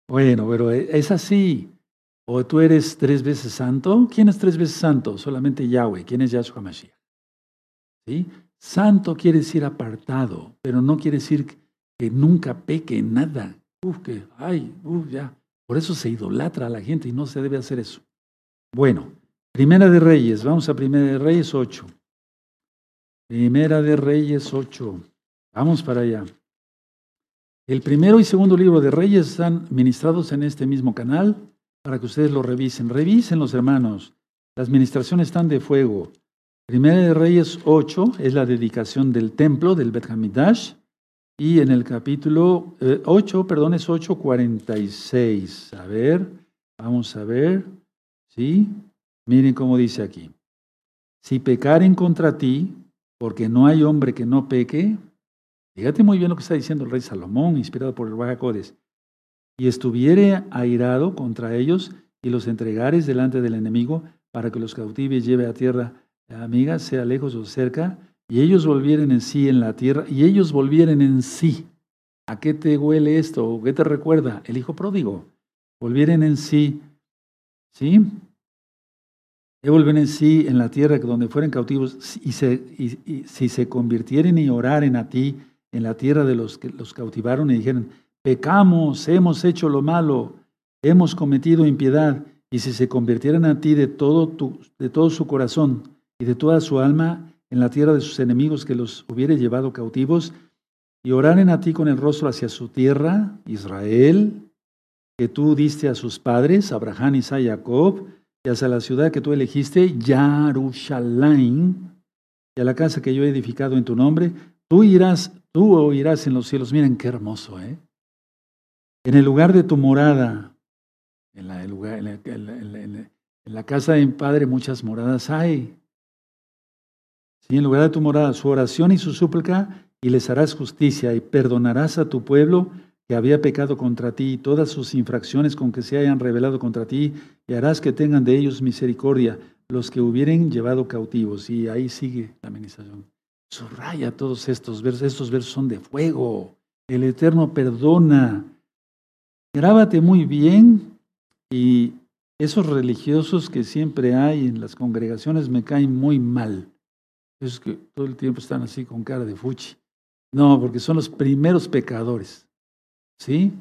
Bueno, pero es así. O tú eres tres veces santo. ¿Quién es tres veces santo? Solamente Yahweh. ¿Quién es Yahshua Mashiach? ¿Sí? Santo quiere decir apartado, pero no quiere decir que nunca peque nada. Uf, que, ay, uf, ya. Por eso se idolatra a la gente y no se debe hacer eso. Bueno, Primera de Reyes, vamos a Primera de Reyes 8. Primera de Reyes 8. Vamos para allá. El primero y segundo libro de Reyes están ministrados en este mismo canal para que ustedes lo revisen. Revisen los hermanos. Las ministraciones están de fuego. Primera de Reyes 8 es la dedicación del templo del Bet Hamidash. Y en el capítulo 8, eh, perdón, es 8.46. A ver, vamos a ver. ¿Sí? Miren cómo dice aquí. Si pecaren contra ti, porque no hay hombre que no peque, fíjate muy bien lo que está diciendo el rey Salomón, inspirado por el Bajacodes, y estuviere airado contra ellos y los entregares delante del enemigo para que los cautive y lleve a tierra amiga, sea lejos o cerca, y ellos volvieren en sí en la tierra, y ellos volvieren en sí. ¿A qué te huele esto? ¿Qué te recuerda? El hijo pródigo. Volvieren en sí, ¿sí? Y en sí en la tierra donde fueren cautivos, y, si se convirtieren y oraren a ti en la tierra de los que los cautivaron y dijeron, pecamos, hemos hecho lo malo, hemos cometido impiedad, y si se convirtieran a ti de todo, tu, de todo su corazón y de toda su alma, en la tierra de sus enemigos que los hubiere llevado cautivos, y oraren a ti con el rostro hacia su tierra, Israel, que tú diste a sus padres, Abraham, Isaac y Jacob, y hacia la ciudad que tú elegiste, Yarushalayim, y a la casa que yo he edificado en tu nombre, tú irás, tú oirás en los cielos. Miren qué hermoso, ¿eh? En el lugar de tu morada, en la, casa de mi padre muchas moradas hay en lugar de tu morada, su oración y su súplica, y les harás justicia y perdonarás a tu pueblo que había pecado contra ti, y todas sus infracciones con que se hayan revelado contra ti, y harás que tengan de ellos misericordia los que hubieren llevado cautivos. Y ahí sigue la administración. Subraya todos estos versos. Estos versos son de fuego. El Eterno perdona. Grábate muy bien y esos religiosos que siempre hay en las congregaciones me caen muy mal. Es que todo el tiempo están así con cara de fuchi. No, porque son los primeros pecadores. ¿Sí?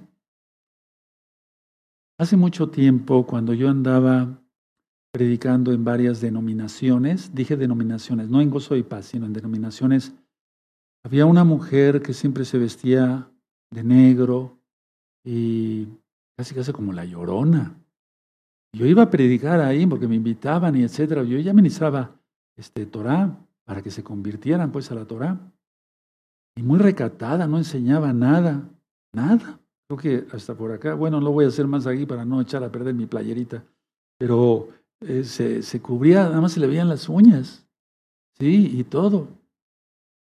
Hace mucho tiempo, cuando yo andaba predicando en varias denominaciones, dije denominaciones, no en gozo y paz, sino en denominaciones, había una mujer que siempre se vestía de negro y casi casi como la llorona. Yo iba a predicar ahí porque me invitaban y etcétera. Yo ya ministraba este, Torah para que se convirtieran pues a la Torah. Y muy recatada, no enseñaba nada, nada. Creo que hasta por acá, bueno, lo voy a hacer más aquí para no echar a perder mi playerita, pero eh, se, se, cubría, nada más se le veían las uñas, sí, y todo.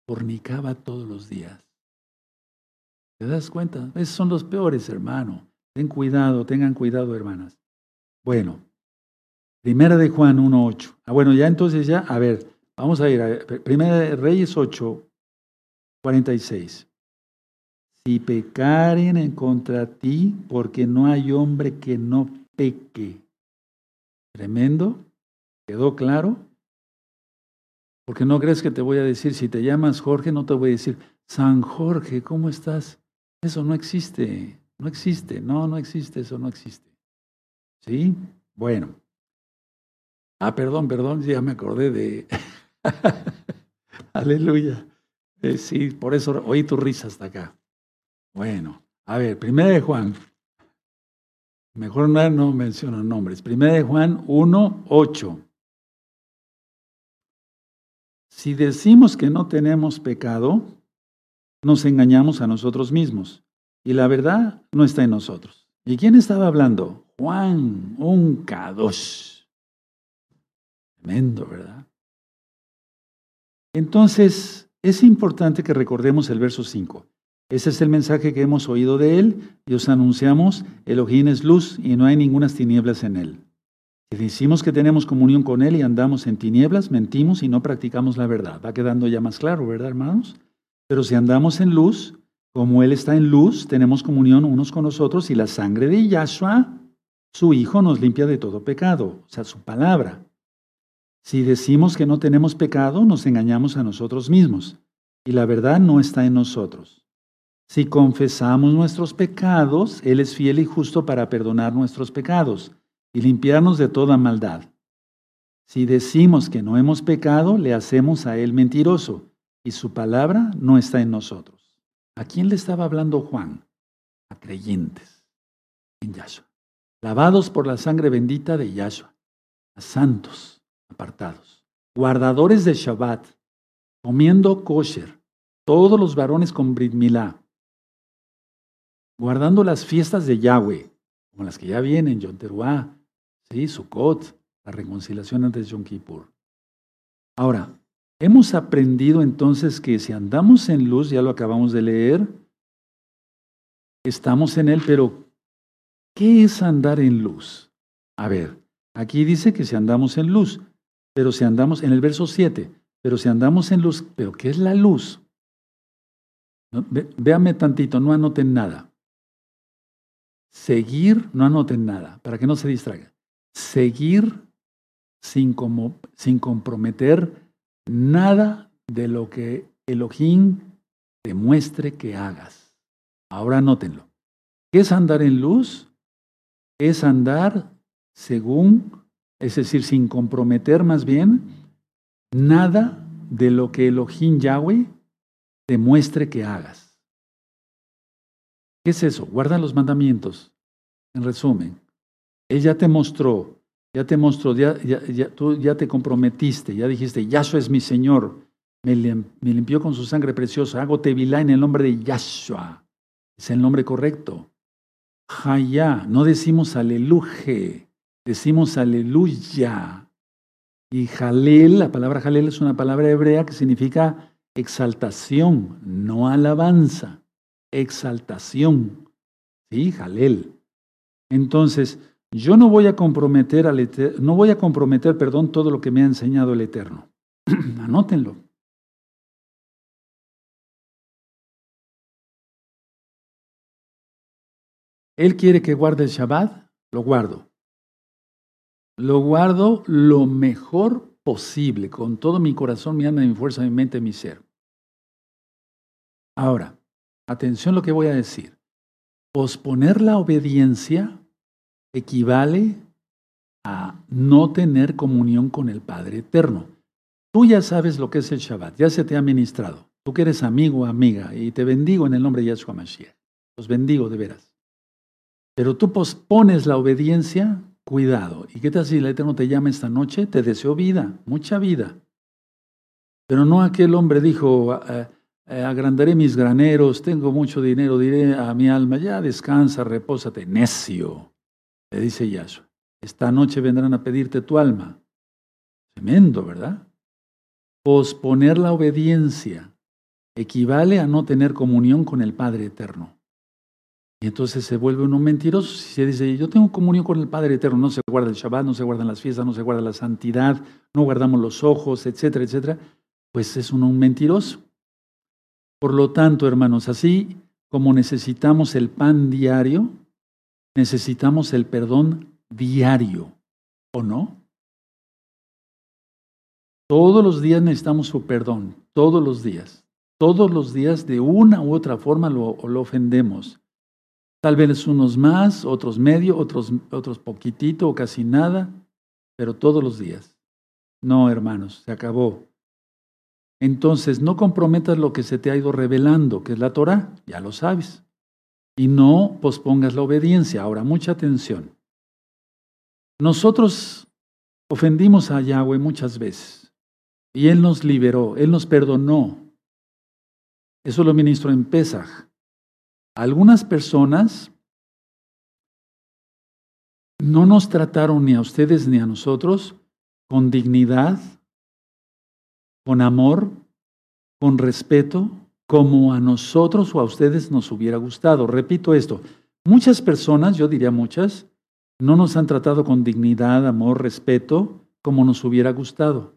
Fornicaba todos los días. ¿Te das cuenta? Esos son los peores, hermano. Ten cuidado, tengan cuidado, hermanas. Bueno, Primera de Juan 1.8. Ah, bueno, ya entonces ya, a ver, vamos a ir a Primera de Reyes 8, 46. Si pecaren en contra ti, porque no hay hombre que no peque. Tremendo. ¿Quedó claro? Porque no crees que te voy a decir, si te llamas Jorge, no te voy a decir, San Jorge, ¿cómo estás? Eso no existe, no existe, no, no existe, eso no existe. ¿Sí? Bueno. Ah, perdón, perdón, ya me acordé de... Aleluya. Eh, sí, por eso oí tu risa hasta acá. Bueno, a ver, primera de Juan. Mejor no, no menciono nombres. Primera de Juan 1, 8. Si decimos que no tenemos pecado, nos engañamos a nosotros mismos y la verdad no está en nosotros. ¿Y quién estaba hablando? Juan, un Kadosh. Tremendo, ¿verdad? Entonces, es importante que recordemos el verso 5. Ese es el mensaje que hemos oído de él y os anunciamos, Elohim es luz y no hay ninguna tinieblas en él. Si decimos que tenemos comunión con él y andamos en tinieblas, mentimos y no practicamos la verdad. Va quedando ya más claro, ¿verdad, hermanos? Pero si andamos en luz, como Él está en luz, tenemos comunión unos con nosotros y la sangre de Yahshua, su Hijo, nos limpia de todo pecado, o sea, su palabra. Si decimos que no tenemos pecado, nos engañamos a nosotros mismos y la verdad no está en nosotros. Si confesamos nuestros pecados, Él es fiel y justo para perdonar nuestros pecados y limpiarnos de toda maldad. Si decimos que no hemos pecado, le hacemos a Él mentiroso y su palabra no está en nosotros. ¿A quién le estaba hablando Juan? A creyentes en Yahshua, lavados por la sangre bendita de Yahshua, a santos apartados, guardadores de Shabbat, comiendo kosher, todos los varones con Brit guardando las fiestas de Yahweh, como las que ya vienen, Yom Teruah, ¿sí? Sukkot, la reconciliación antes de Yom Kippur. Ahora, Hemos aprendido entonces que si andamos en luz, ya lo acabamos de leer, estamos en Él, pero ¿qué es andar en luz? A ver, aquí dice que si andamos en luz, pero si andamos en el verso 7, pero si andamos en luz, pero ¿qué es la luz? véame tantito, no anoten nada. Seguir, no anoten nada, para que no se distraigan. Seguir sin, como, sin comprometer nada de lo que Elohim te muestre que hagas. Ahora anótenlo. ¿Qué es andar en luz? Es andar según, es decir, sin comprometer más bien, nada de lo que Elohim Yahweh te muestre que hagas. ¿Qué es eso? Guarda los mandamientos. En resumen, Él ya te mostró ya te mostró, ya, tú ya te comprometiste, ya dijiste, Yahshua es mi Señor, me, limpió con su sangre preciosa, hago tevilá en el nombre de Yahshua. Es el nombre correcto. Hayá, no decimos aleluje, decimos aleluya. Y jalel, la palabra jalel es una palabra hebrea que significa exaltación, no alabanza, exaltación. Sí, jalel. Entonces, yo no voy a comprometer al no voy a comprometer, perdón, todo lo que me ha enseñado el Eterno. Anótenlo. Él quiere que guarde el Shabbat, lo guardo. Lo guardo lo mejor posible, con todo mi corazón, mi alma, mi fuerza, mi mente, mi ser. Ahora, atención lo que voy a decir. Posponer la obediencia equivale a no tener comunión con el Padre Eterno. Tú ya sabes lo que es el Shabbat, ya se te ha ministrado. Tú que eres amigo amiga, y te bendigo en el nombre de Yahshua Mashiach. Los bendigo de veras. Pero tú pospones la obediencia cuidado. ¿Y qué tal si el Eterno te llama esta noche? Te deseo vida, mucha vida. Pero no aquel hombre dijo, eh, eh, agrandaré mis graneros, tengo mucho dinero, diré a mi alma, ya descansa, repósate, necio, le dice Yahshua. Esta noche vendrán a pedirte tu alma. Tremendo, ¿verdad? Posponer la obediencia equivale a no tener comunión con el Padre Eterno. Y entonces se vuelve uno mentiroso si se dice, yo tengo comunión con el Padre Eterno, no se guarda el Shabbat, no se guardan las fiestas, no se guarda la santidad, no guardamos los ojos, etcétera, etcétera, pues es uno un mentiroso. Por lo tanto, hermanos, así como necesitamos el pan diario, necesitamos el perdón diario, ¿o no? Todos los días necesitamos su perdón, todos los días. Todos los días de una u otra forma lo, lo ofendemos. Tal vez unos más, otros medio, otros, otros poquitito o casi nada, pero todos los días. No, hermanos, se acabó. Entonces, no comprometas lo que se te ha ido revelando, que es la Torah, ya lo sabes. Y no pospongas la obediencia. Ahora, mucha atención. Nosotros ofendimos a Yahweh muchas veces y Él nos liberó, Él nos perdonó. Eso lo ministro en Pesach. Algunas personas no nos trataron ni a ustedes ni a nosotros con dignidad, con amor, con respeto, como a nosotros o a ustedes nos hubiera gustado. Repito esto, muchas personas, yo diría muchas, no nos han tratado con dignidad, amor, respeto, como nos hubiera gustado.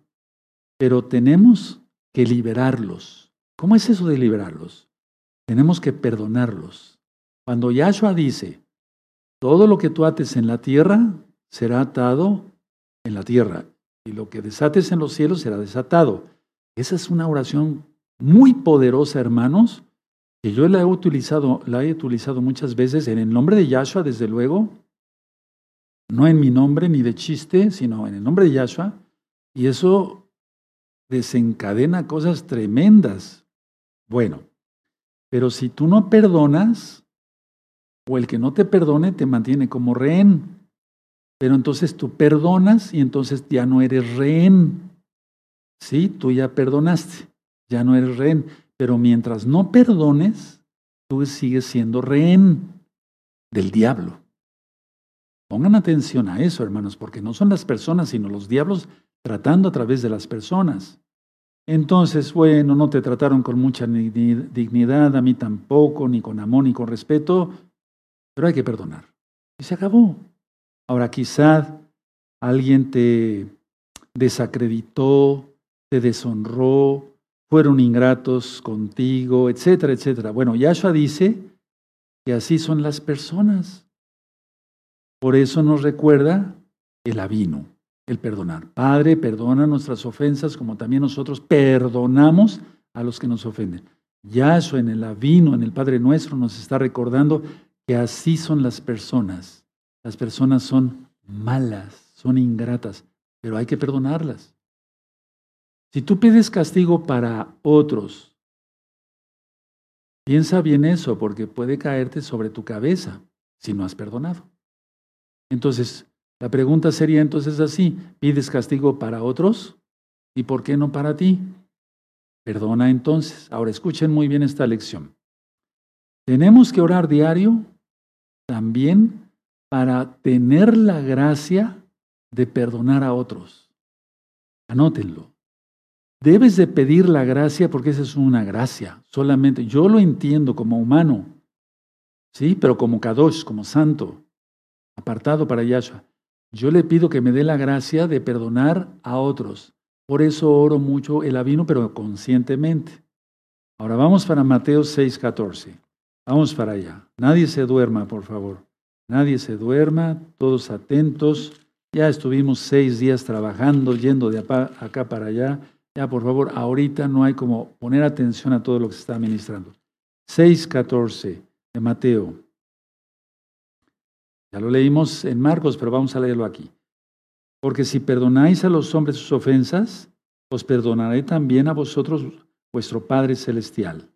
Pero tenemos que liberarlos. ¿Cómo es eso de liberarlos? Tenemos que perdonarlos. Cuando Yahshua dice, todo lo que tú ates en la tierra será atado en la tierra, y lo que desates en los cielos será desatado. Esa es una oración muy poderosa, hermanos, que yo la he utilizado, la he utilizado muchas veces en el nombre de Yahshua, desde luego, no en mi nombre ni de chiste, sino en el nombre de Yahshua, y eso desencadena cosas tremendas. Bueno, pero si tú no perdonas, o el que no te perdone te mantiene como rehén. Pero entonces tú perdonas y entonces ya no eres rehén. Sí, tú ya perdonaste, ya no eres rehén. Pero mientras no perdones, tú sigues siendo rehén del diablo. Pongan atención a eso, hermanos, porque no son las personas, sino los diablos tratando a través de las personas. Entonces, bueno, no te trataron con mucha dignidad, a mí tampoco, ni con amor, ni con respeto, pero hay que perdonar. Y se acabó. Ahora, quizá alguien te desacreditó, te deshonró, fueron ingratos contigo, etcétera, etcétera. Bueno, Yahshua dice que así son las personas. Por eso nos recuerda el avino el perdonar. Padre, perdona nuestras ofensas como también nosotros perdonamos a los que nos ofenden. Yahshua en el Avino, en el Padre Nuestro, nos está recordando que así son las personas. Las personas son malas, son ingratas, pero hay que perdonarlas. Si tú pides castigo para otros, piensa bien eso, porque puede caerte sobre tu cabeza si no has perdonado. Entonces, la pregunta sería entonces así, ¿pides castigo para otros? ¿Y por qué no para ti? Perdona entonces. Ahora escuchen muy bien esta lección. Tenemos que orar diario también para tener la gracia de perdonar a otros. Anótenlo. Debes de pedir la gracia porque esa es una gracia. Solamente yo lo entiendo como humano, sí, pero como Kadosh, como santo, apartado para Yahshua. Yo le pido que me dé la gracia de perdonar a otros. Por eso oro mucho el avino, pero conscientemente. Ahora vamos para Mateo 6:14. Vamos para allá. Nadie se duerma, por favor. Nadie se duerma, todos atentos. Ya estuvimos seis días trabajando, yendo de acá para allá. Ya, por favor, ahorita no hay como poner atención a todo lo que se está ministrando. 6.14 de Mateo. Ya lo leímos en Marcos, pero vamos a leerlo aquí. Porque si perdonáis a los hombres sus ofensas, os perdonaré también a vosotros vuestro Padre Celestial.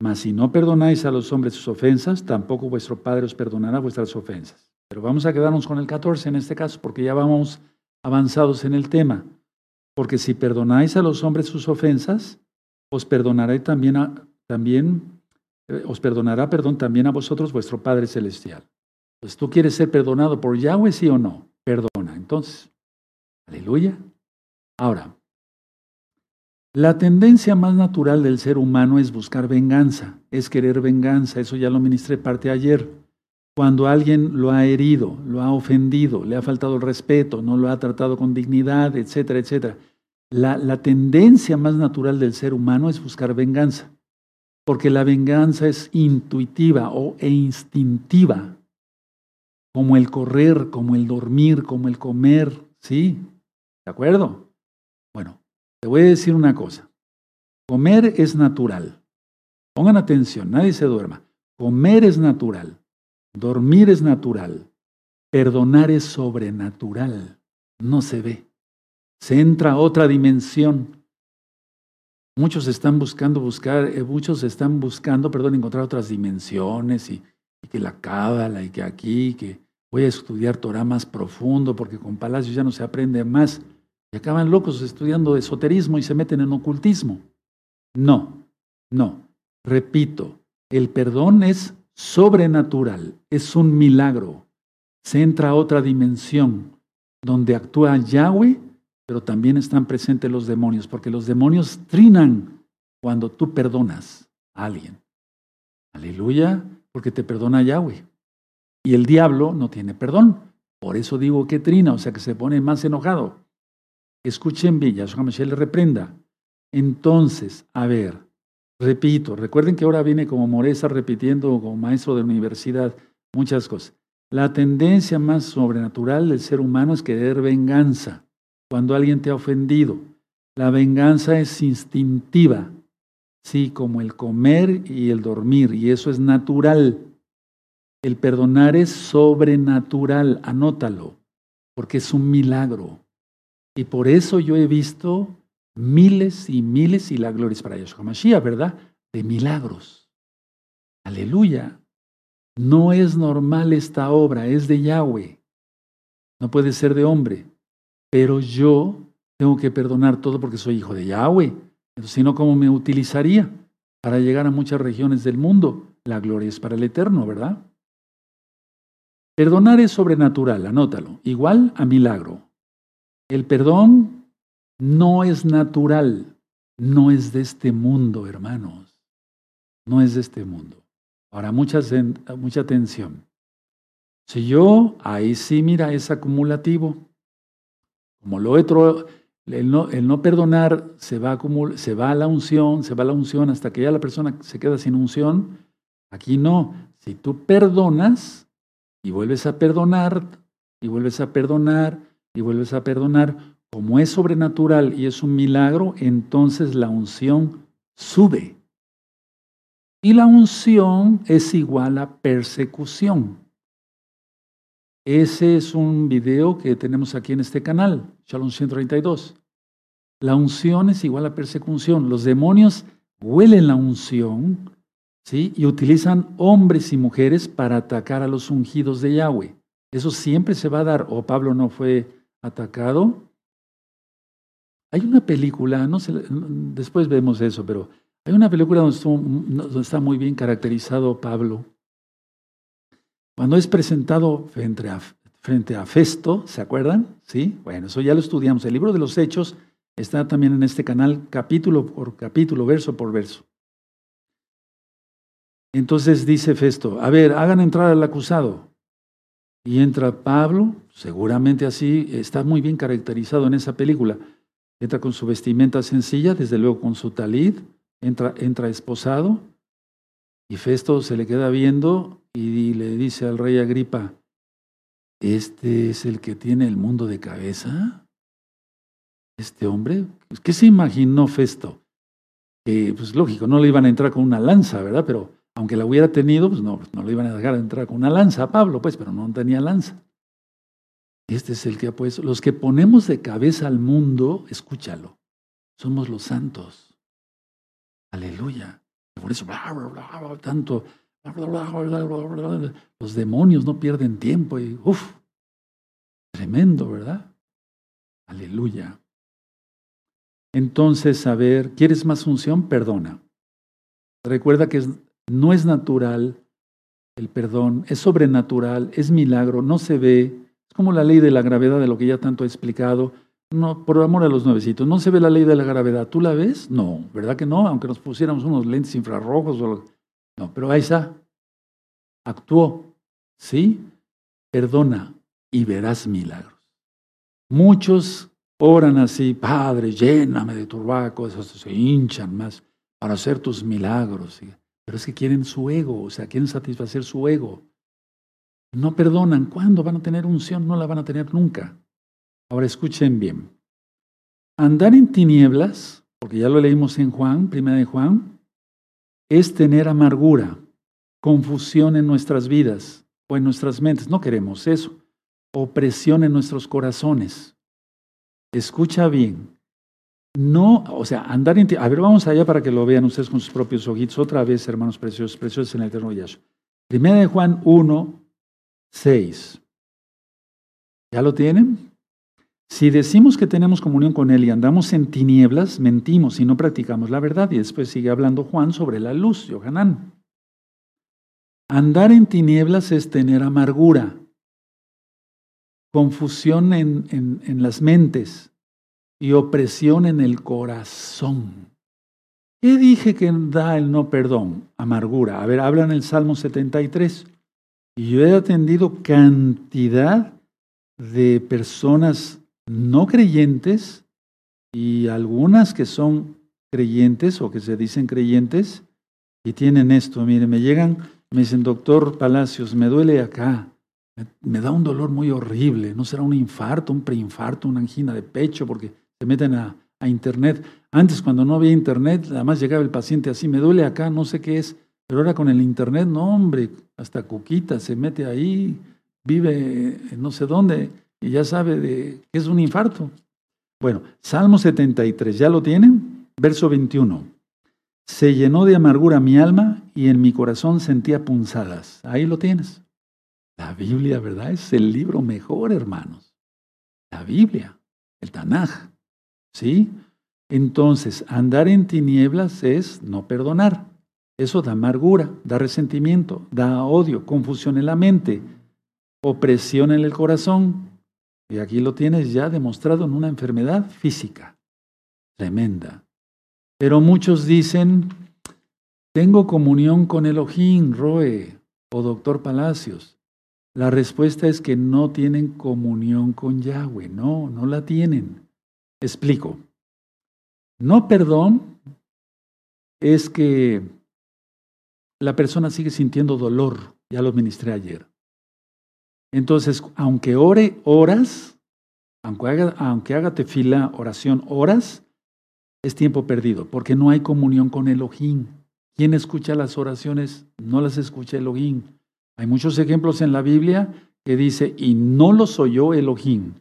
Mas si no perdonáis a los hombres sus ofensas, tampoco vuestro Padre os perdonará vuestras ofensas. Pero vamos a quedarnos con el 14 en este caso, porque ya vamos avanzados en el tema. Porque si perdonáis a los hombres sus ofensas, os perdonaré también, a, también eh, os perdonará, perdón, también a vosotros vuestro Padre Celestial. Pues tú quieres ser perdonado por Yahweh, sí o no. Perdona. Entonces, aleluya. Ahora, la tendencia más natural del ser humano es buscar venganza, es querer venganza. Eso ya lo ministré parte ayer. Cuando alguien lo ha herido, lo ha ofendido, le ha faltado el respeto, no lo ha tratado con dignidad, etcétera, etcétera. La, tendencia más natural del ser humano es buscar venganza, porque la venganza es intuitiva o, e instintiva, como el correr, como el dormir, como el comer, ¿sí? ¿De acuerdo? Bueno, te voy a decir una cosa. Comer es natural. Pongan atención, nadie se duerma. Comer es natural. Dormir es natural. Perdonar es sobrenatural. No se ve. Se entra a otra dimensión. Muchos están buscando buscar, eh, muchos están buscando, perdón, encontrar otras dimensiones y, que la cábala y que aquí, que voy a estudiar Torah más profundo porque con palacios ya no se aprende más. Y acaban locos estudiando esoterismo y se meten en ocultismo. No, no. Repito, el perdón es sobrenatural, es un milagro. Se entra a otra dimensión donde actúa Yahweh, pero también están presentes los demonios, porque los demonios trinan cuando tú perdonas a alguien. Aleluya, porque te perdona Yahweh. Y el diablo no tiene perdón. Por eso digo que trina, o sea que se pone más enojado. Escuchen bien, Yahshua Mashiach le reprenda. Entonces, a ver, Repito, recuerden que ahora viene como Moreza repitiendo como maestro de universidad muchas cosas. La tendencia más sobrenatural del ser humano es querer venganza cuando alguien te ha ofendido. La venganza es instintiva, sí, como el comer y el dormir, y eso es natural. El perdonar es sobrenatural, anótalo, porque es un milagro. Y por eso yo he visto miles y miles y la gloria es para Yahshua Mashiach, ¿verdad? De milagros. Aleluya. No es normal esta obra, es de Yahweh. No puede ser de hombre. Pero yo tengo que perdonar todo porque soy hijo de Yahweh. Si no, ¿cómo me utilizaría para llegar a muchas regiones del mundo? La gloria es para el Eterno, ¿verdad? Perdonar es sobrenatural, anótalo. Igual a milagro. El perdón no es natural, no es de este mundo, hermanos. No es de este mundo. Ahora, mucha, mucha atención. Si yo, ahí sí, mira, es acumulativo. Como lo otro, el no, el no perdonar se va, a se va a la unción, se va a la unción hasta que ya la persona se queda sin unción. Aquí no. Si tú perdonas y vuelves a perdonar, y vuelves a perdonar, y vuelves a perdonar, como es sobrenatural y es un milagro, entonces la unción sube. Y la unción es igual a persecución. Ese es un video que tenemos aquí en este canal, Shalom 132. La unción es igual a persecución. Los demonios huelen la unción ¿sí? y utilizan hombres y mujeres para atacar a los ungidos de Yahweh. Eso siempre se va a dar. O Pablo no fue atacado hay una película, no sé, después vemos eso, pero hay una película donde, está muy bien caracterizado Pablo. Cuando es presentado frente a, frente a Festo, ¿se acuerdan? Sí, bueno, eso ya lo estudiamos. El libro de los Hechos está también en este canal, capítulo por capítulo, verso por verso. Entonces dice Festo, a ver, hagan entrar al acusado. Y entra Pablo, seguramente así, está muy bien caracterizado en esa película. Entra con su vestimenta sencilla, desde luego con su talid, entra, entra esposado, y Festo se le queda viendo y le dice al rey Agripa, ¿este es el que tiene el mundo de cabeza? ¿Este hombre? ¿Qué se imaginó Festo? Que, pues lógico, no le iban a entrar con una lanza, ¿verdad? Pero aunque la hubiera tenido, pues no, no le iban a dejar entrar con una lanza a Pablo, pues, pero no tenía lanza. Este es el que ha puesto. Los que ponemos de cabeza al mundo, escúchalo, somos los santos. Aleluya. Por eso, tanto, Los demonios no pierden tiempo y uff, tremendo, ¿verdad? Aleluya. Entonces, a ver, ¿quieres más unción? Perdona. Recuerda que no es natural el perdón, es sobrenatural, es milagro, no se ve. Como la ley de la gravedad de lo que ya tanto he explicado. No, por amor a los nuevecitos, ¿no se ve la ley de la gravedad? ¿Tú la ves? No, ¿verdad que no? Aunque nos pusiéramos unos lentes infrarrojos o No, pero ahí está. Actuó. ¿Sí? Perdona y verás milagros. Muchos oran así, Padre, lléname de turbaco, se hinchan más para hacer tus milagros. Pero es que quieren su ego, o sea, quieren satisfacer su ego. No perdonan. ¿Cuándo van a tener unción? No la van a tener nunca. Ahora escuchen bien. Andar en tinieblas, porque ya lo leímos en Juan, primera de Juan, es tener amargura, confusión en nuestras vidas o en nuestras mentes. No queremos eso. Opresión en nuestros corazones. Escucha bien. No, o sea, andar en... A ver, vamos allá para que lo vean ustedes con sus propios ojitos. Otra vez, hermanos preciosos, preciosos en el eterno Yahshua. Primera de Juan 1, 6. ¿Ya lo tienen? Si decimos que tenemos comunión con Él y andamos en tinieblas, mentimos y no practicamos la verdad. Y después sigue hablando Juan sobre la luz, Yohanan. Andar en tinieblas es tener amargura, confusión en, en, en las mentes, y opresión en el corazón. ¿Qué dije que da el no perdón? Amargura. A ver, habla en el Salmo 73. Y yo he atendido cantidad de personas no creyentes y algunas que son creyentes o que se dicen creyentes y tienen esto. Mire, me llegan, me dicen, doctor Palacios, me duele acá, me, da un dolor muy horrible. ¿No será un infarto, un preinfarto, una angina de pecho? Porque se meten a, internet. Antes, cuando no había internet, además llegaba el paciente así, me duele acá, no sé qué es. Pero ahora con el internet, no, hombre, hasta Cuquita se mete ahí, vive no sé dónde y ya sabe de qué es un infarto. Bueno, Salmo 73, ¿ya lo tienen? Verso 21. Se llenó de amargura mi alma y en mi corazón sentía punzadas. Ahí lo tienes. La Biblia, ¿verdad? Es el libro mejor, hermanos. La Biblia, el Tanaj. ¿Sí? Entonces, andar en tinieblas es no perdonar. Eso da amargura, da resentimiento, da odio, confusión en la mente, opresión en el corazón. Y aquí lo tienes ya demostrado en una enfermedad física tremenda. Pero muchos dicen, tengo comunión con Elohim, Roe o doctor Palacios. La respuesta es que no tienen comunión con Yahweh, no, no la tienen. Explico. No perdón es que la persona sigue sintiendo dolor, ya lo ministré ayer. Entonces, aunque ore horas, aunque haga, aunque haga tefila, oración, horas, es tiempo perdido, porque no hay comunión con Elohim. ¿Quién escucha las oraciones? No las escucha Elohim. Hay muchos ejemplos en la Biblia que dice, y no los oyó Elohim.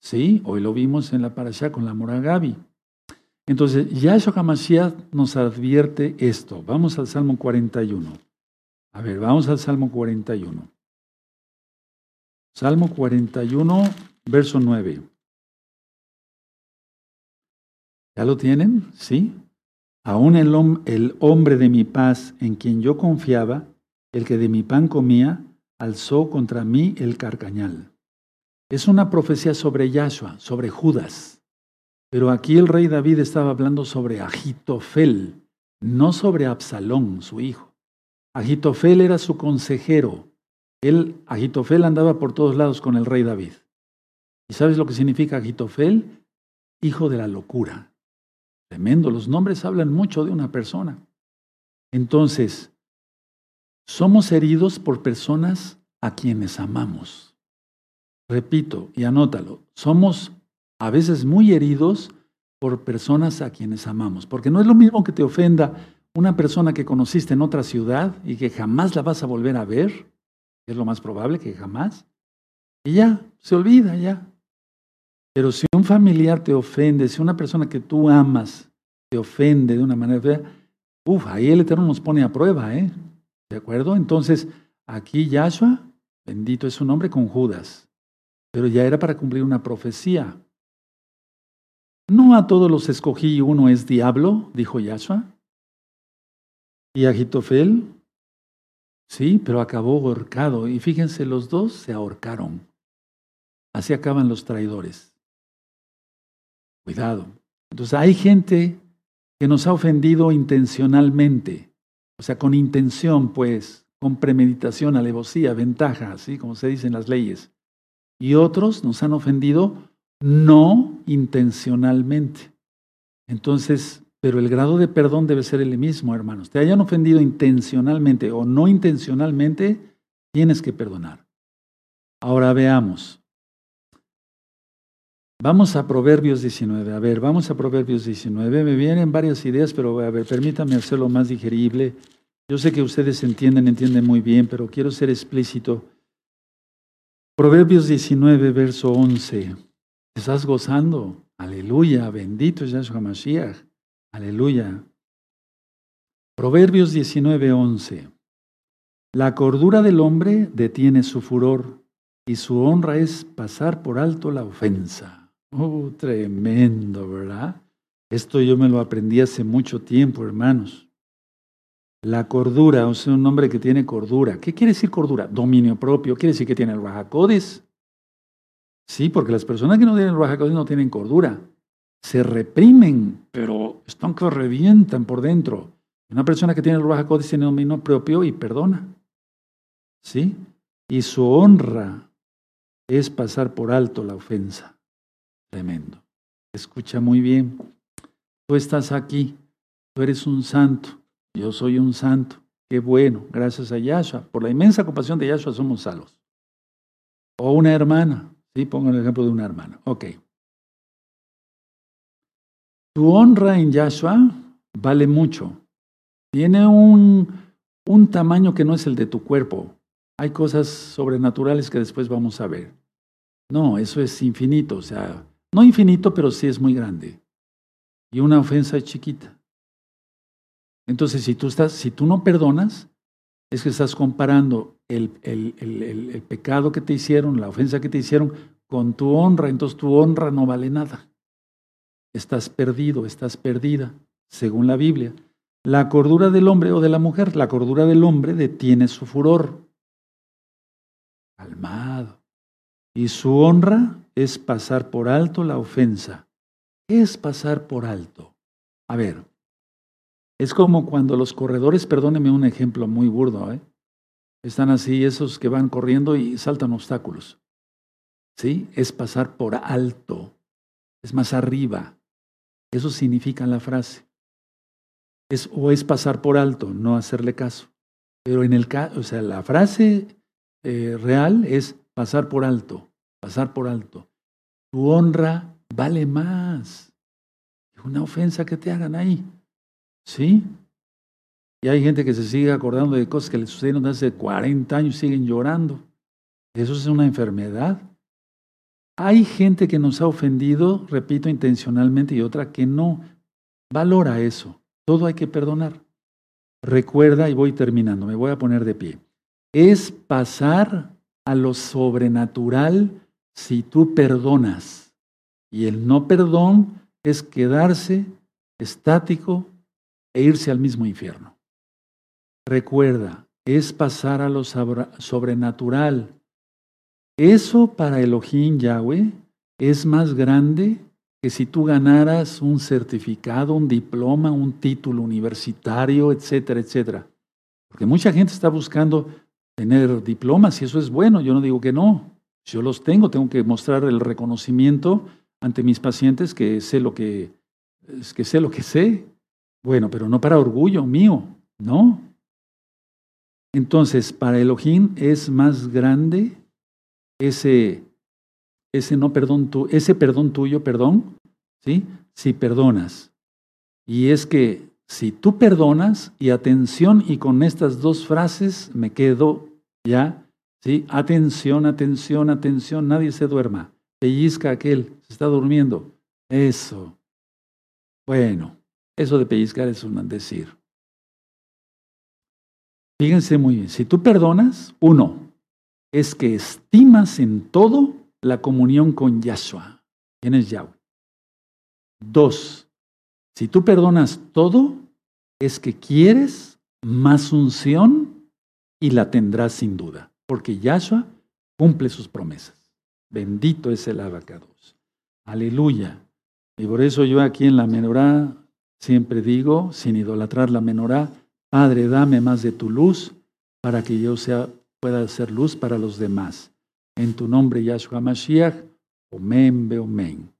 Sí, hoy lo vimos en la parasha con la Moragabi. Entonces, Yahshua HaMashiach nos advierte esto. Vamos al Salmo 41. A ver, vamos al Salmo 41. Salmo 41, verso 9. ¿Ya lo tienen? ¿Sí? Aún el, el hombre de mi paz en quien yo confiaba, el que de mi pan comía, alzó contra mí el carcañal. Es una profecía sobre Yahshua, sobre Judas. Pero aquí el rey David estaba hablando sobre Agitofel, no sobre Absalón, su hijo. Agitofel era su consejero. Él, Agitofel andaba por todos lados con el rey David. ¿Y sabes lo que significa Agitofel? Hijo de la locura. Tremendo, los nombres hablan mucho de una persona. Entonces, somos heridos por personas a quienes amamos. Repito y anótalo, somos a veces muy heridos por personas a quienes amamos, porque no es lo mismo que te ofenda una persona que conociste en otra ciudad y que jamás la vas a volver a ver, es lo más probable que jamás, y ya, se olvida ya. Pero si un familiar te ofende, si una persona que tú amas te ofende de una manera fea, uff, ahí el Eterno nos pone a prueba, ¿eh? ¿De acuerdo? Entonces, aquí Yahshua, bendito es su nombre, con Judas. Pero ya era para cumplir una profecía. No a todos los escogí uno es diablo, dijo Yahshua. Y Agitofel, sí, pero acabó ahorcado. Y fíjense, los dos se ahorcaron. Así acaban los traidores. Cuidado. Entonces hay gente que nos ha ofendido intencionalmente, o sea, con intención, pues, con premeditación, alevosía, ventaja, así como se dice en las leyes. Y otros nos han ofendido no intencionalmente. Entonces, pero el grado de perdón debe ser el mismo, hermanos. Te hayan ofendido intencionalmente o no intencionalmente, tienes que perdonar. Ahora veamos. Vamos a Proverbios 19. A ver, vamos a Proverbios 19. Me vienen varias ideas, pero a ver, permítame hacerlo más digerible. Yo sé que ustedes entienden, entienden muy bien, pero quiero ser explícito. Proverbios 19, verso 11. ¿Estás gozando? Aleluya, bendito es Yahshua Mashiach. Aleluya. Proverbios 19, 11. La cordura del hombre detiene su furor y su honra es pasar por alto la ofensa. Oh, tremendo, ¿verdad? Esto yo me lo aprendí hace mucho tiempo, hermanos. La cordura, o sea, un hombre que tiene cordura. ¿Qué quiere decir cordura? Dominio propio. ¿Quiere decir que tiene el Rajacodes? Sí, porque las personas que no tienen el Rajacodes no tienen cordura. Se reprimen, pero están que revientan por dentro. Una persona que tiene el Rajacodes tiene dominio propio y perdona. ¿Sí? Y su honra es pasar por alto la ofensa. Tremendo. Escucha muy bien. Tú estás aquí, tú eres un santo, yo soy un santo. Qué bueno, gracias a Yahshua. Por la inmensa compasión de Yahshua somos salvos. O una hermana, ¿sí? Pongo el ejemplo de una hermana. Ok. Tu honra en Yahshua vale mucho. Tiene un, un tamaño que no es el de tu cuerpo. Hay cosas sobrenaturales que después vamos a ver. No, eso es infinito. O sea, no infinito, pero sí es muy grande. Y una ofensa es chiquita. Entonces, si tú, estás, si tú no perdonas, es que estás comparando el, el, el, pecado que te hicieron, la ofensa que te hicieron, con tu honra. Entonces tu honra no vale nada. Estás perdido, estás perdida, según la Biblia. La cordura del hombre o de la mujer, la cordura del hombre detiene su furor. Calmado. Y su honra es pasar por alto la ofensa. ¿Qué es pasar por alto? A ver, es como cuando los corredores, perdóneme un ejemplo muy burdo, ¿eh? Están así, esos que van corriendo y saltan obstáculos. ¿Sí? Es pasar por alto, es más arriba. Eso significa la frase. Es, o es pasar por alto, no hacerle caso. Pero en el caso, o sea, la frase eh, real es pasar por alto pasar por alto. Tu honra vale más que una ofensa que te hagan ahí. ¿Sí? Y hay gente que se sigue acordando de cosas que le sucedieron hace 40 años y siguen llorando. Eso es una enfermedad. Hay gente que nos ha ofendido, repito, intencionalmente y otra que no. Valora eso. Todo hay que perdonar. Recuerda, y voy terminando, me voy a poner de pie. Es pasar a lo sobrenatural si tú perdonas. Y el no perdón es quedarse estático e irse al mismo infierno. Recuerda, es pasar a lo sobrenatural. Eso para Elohim Yahweh es más grande que si tú ganaras un certificado, un diploma, un título universitario, etcétera, etcétera. Porque mucha gente está buscando tener diplomas y eso es bueno, yo no digo que no, yo los tengo, tengo que mostrar el reconocimiento ante mis pacientes que sé lo que, que sé lo que sé. Bueno, pero no para orgullo mío, ¿no? Entonces, para Elohim es más grande ese, ese no perdón tu, ese perdón tuyo, perdón, ¿sí? Si perdonas. Y es que si tú perdonas, y atención, y con estas dos frases me quedo ya ¿Sí? Atención, atención, atención, nadie se duerma. Pellizca aquel, se está durmiendo. Eso. Bueno, eso de pellizcar es un decir. Fíjense muy bien, si tú perdonas, uno, es que estimas en todo la comunión con Yahshua. ¿Quién es Yahweh? Dos, si tú perdonas todo, es que quieres más unción y la tendrás sin duda, porque Yahshua cumple sus promesas. Bendito es el abacados. Aleluya. Y por eso yo aquí en la menorá siempre digo, sin idolatrar la menorá, Padre, dame más de tu luz para que yo sea, pueda ser luz para los demás. En tu nombre, Yahshua Mashiach, Omen, Beomen.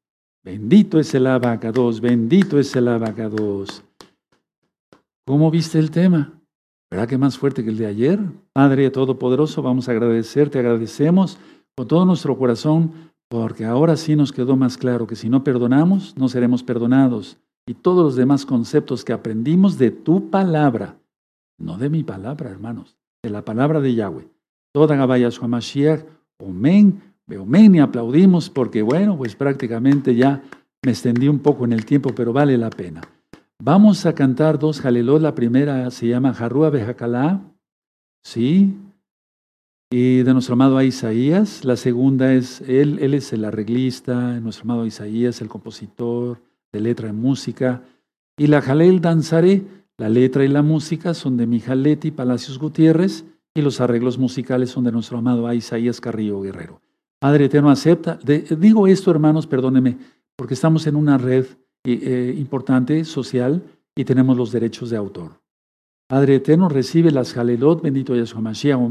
Bendito es el abacados, bendito es el abacados. ¿Cómo viste el tema? ¿Verdad que más fuerte que el de ayer? Padre Todopoderoso, vamos a agradecerte, agradecemos con todo nuestro corazón, porque ahora sí nos quedó más claro que si no perdonamos, no seremos perdonados. Y todos los demás conceptos que aprendimos de tu palabra, no de mi palabra, hermanos, de la palabra de Yahweh. Toda Gabaya Mashiach, Omen, Omen y aplaudimos porque, bueno, pues prácticamente ya me extendí un poco en el tiempo, pero vale la pena. Vamos a cantar dos Jalelot. La primera se llama Jarrúa Bejakalá, ¿sí? Y de nuestro amado Isaías. La segunda es, él, él es el arreglista, nuestro amado Isaías, el compositor de letra y música. Y la Jalel Danzaré, la letra y la música son de Mijaleti Palacios Gutiérrez y los arreglos musicales son de nuestro amado Isaías Carrillo Guerrero. Padre Eterno, acepta. digo esto, hermanos, perdónenme, porque estamos en una red eh, importante, social, y tenemos los derechos de autor. Padre Eterno, recibe las Jalelot, bendito Yahshua Mashiach,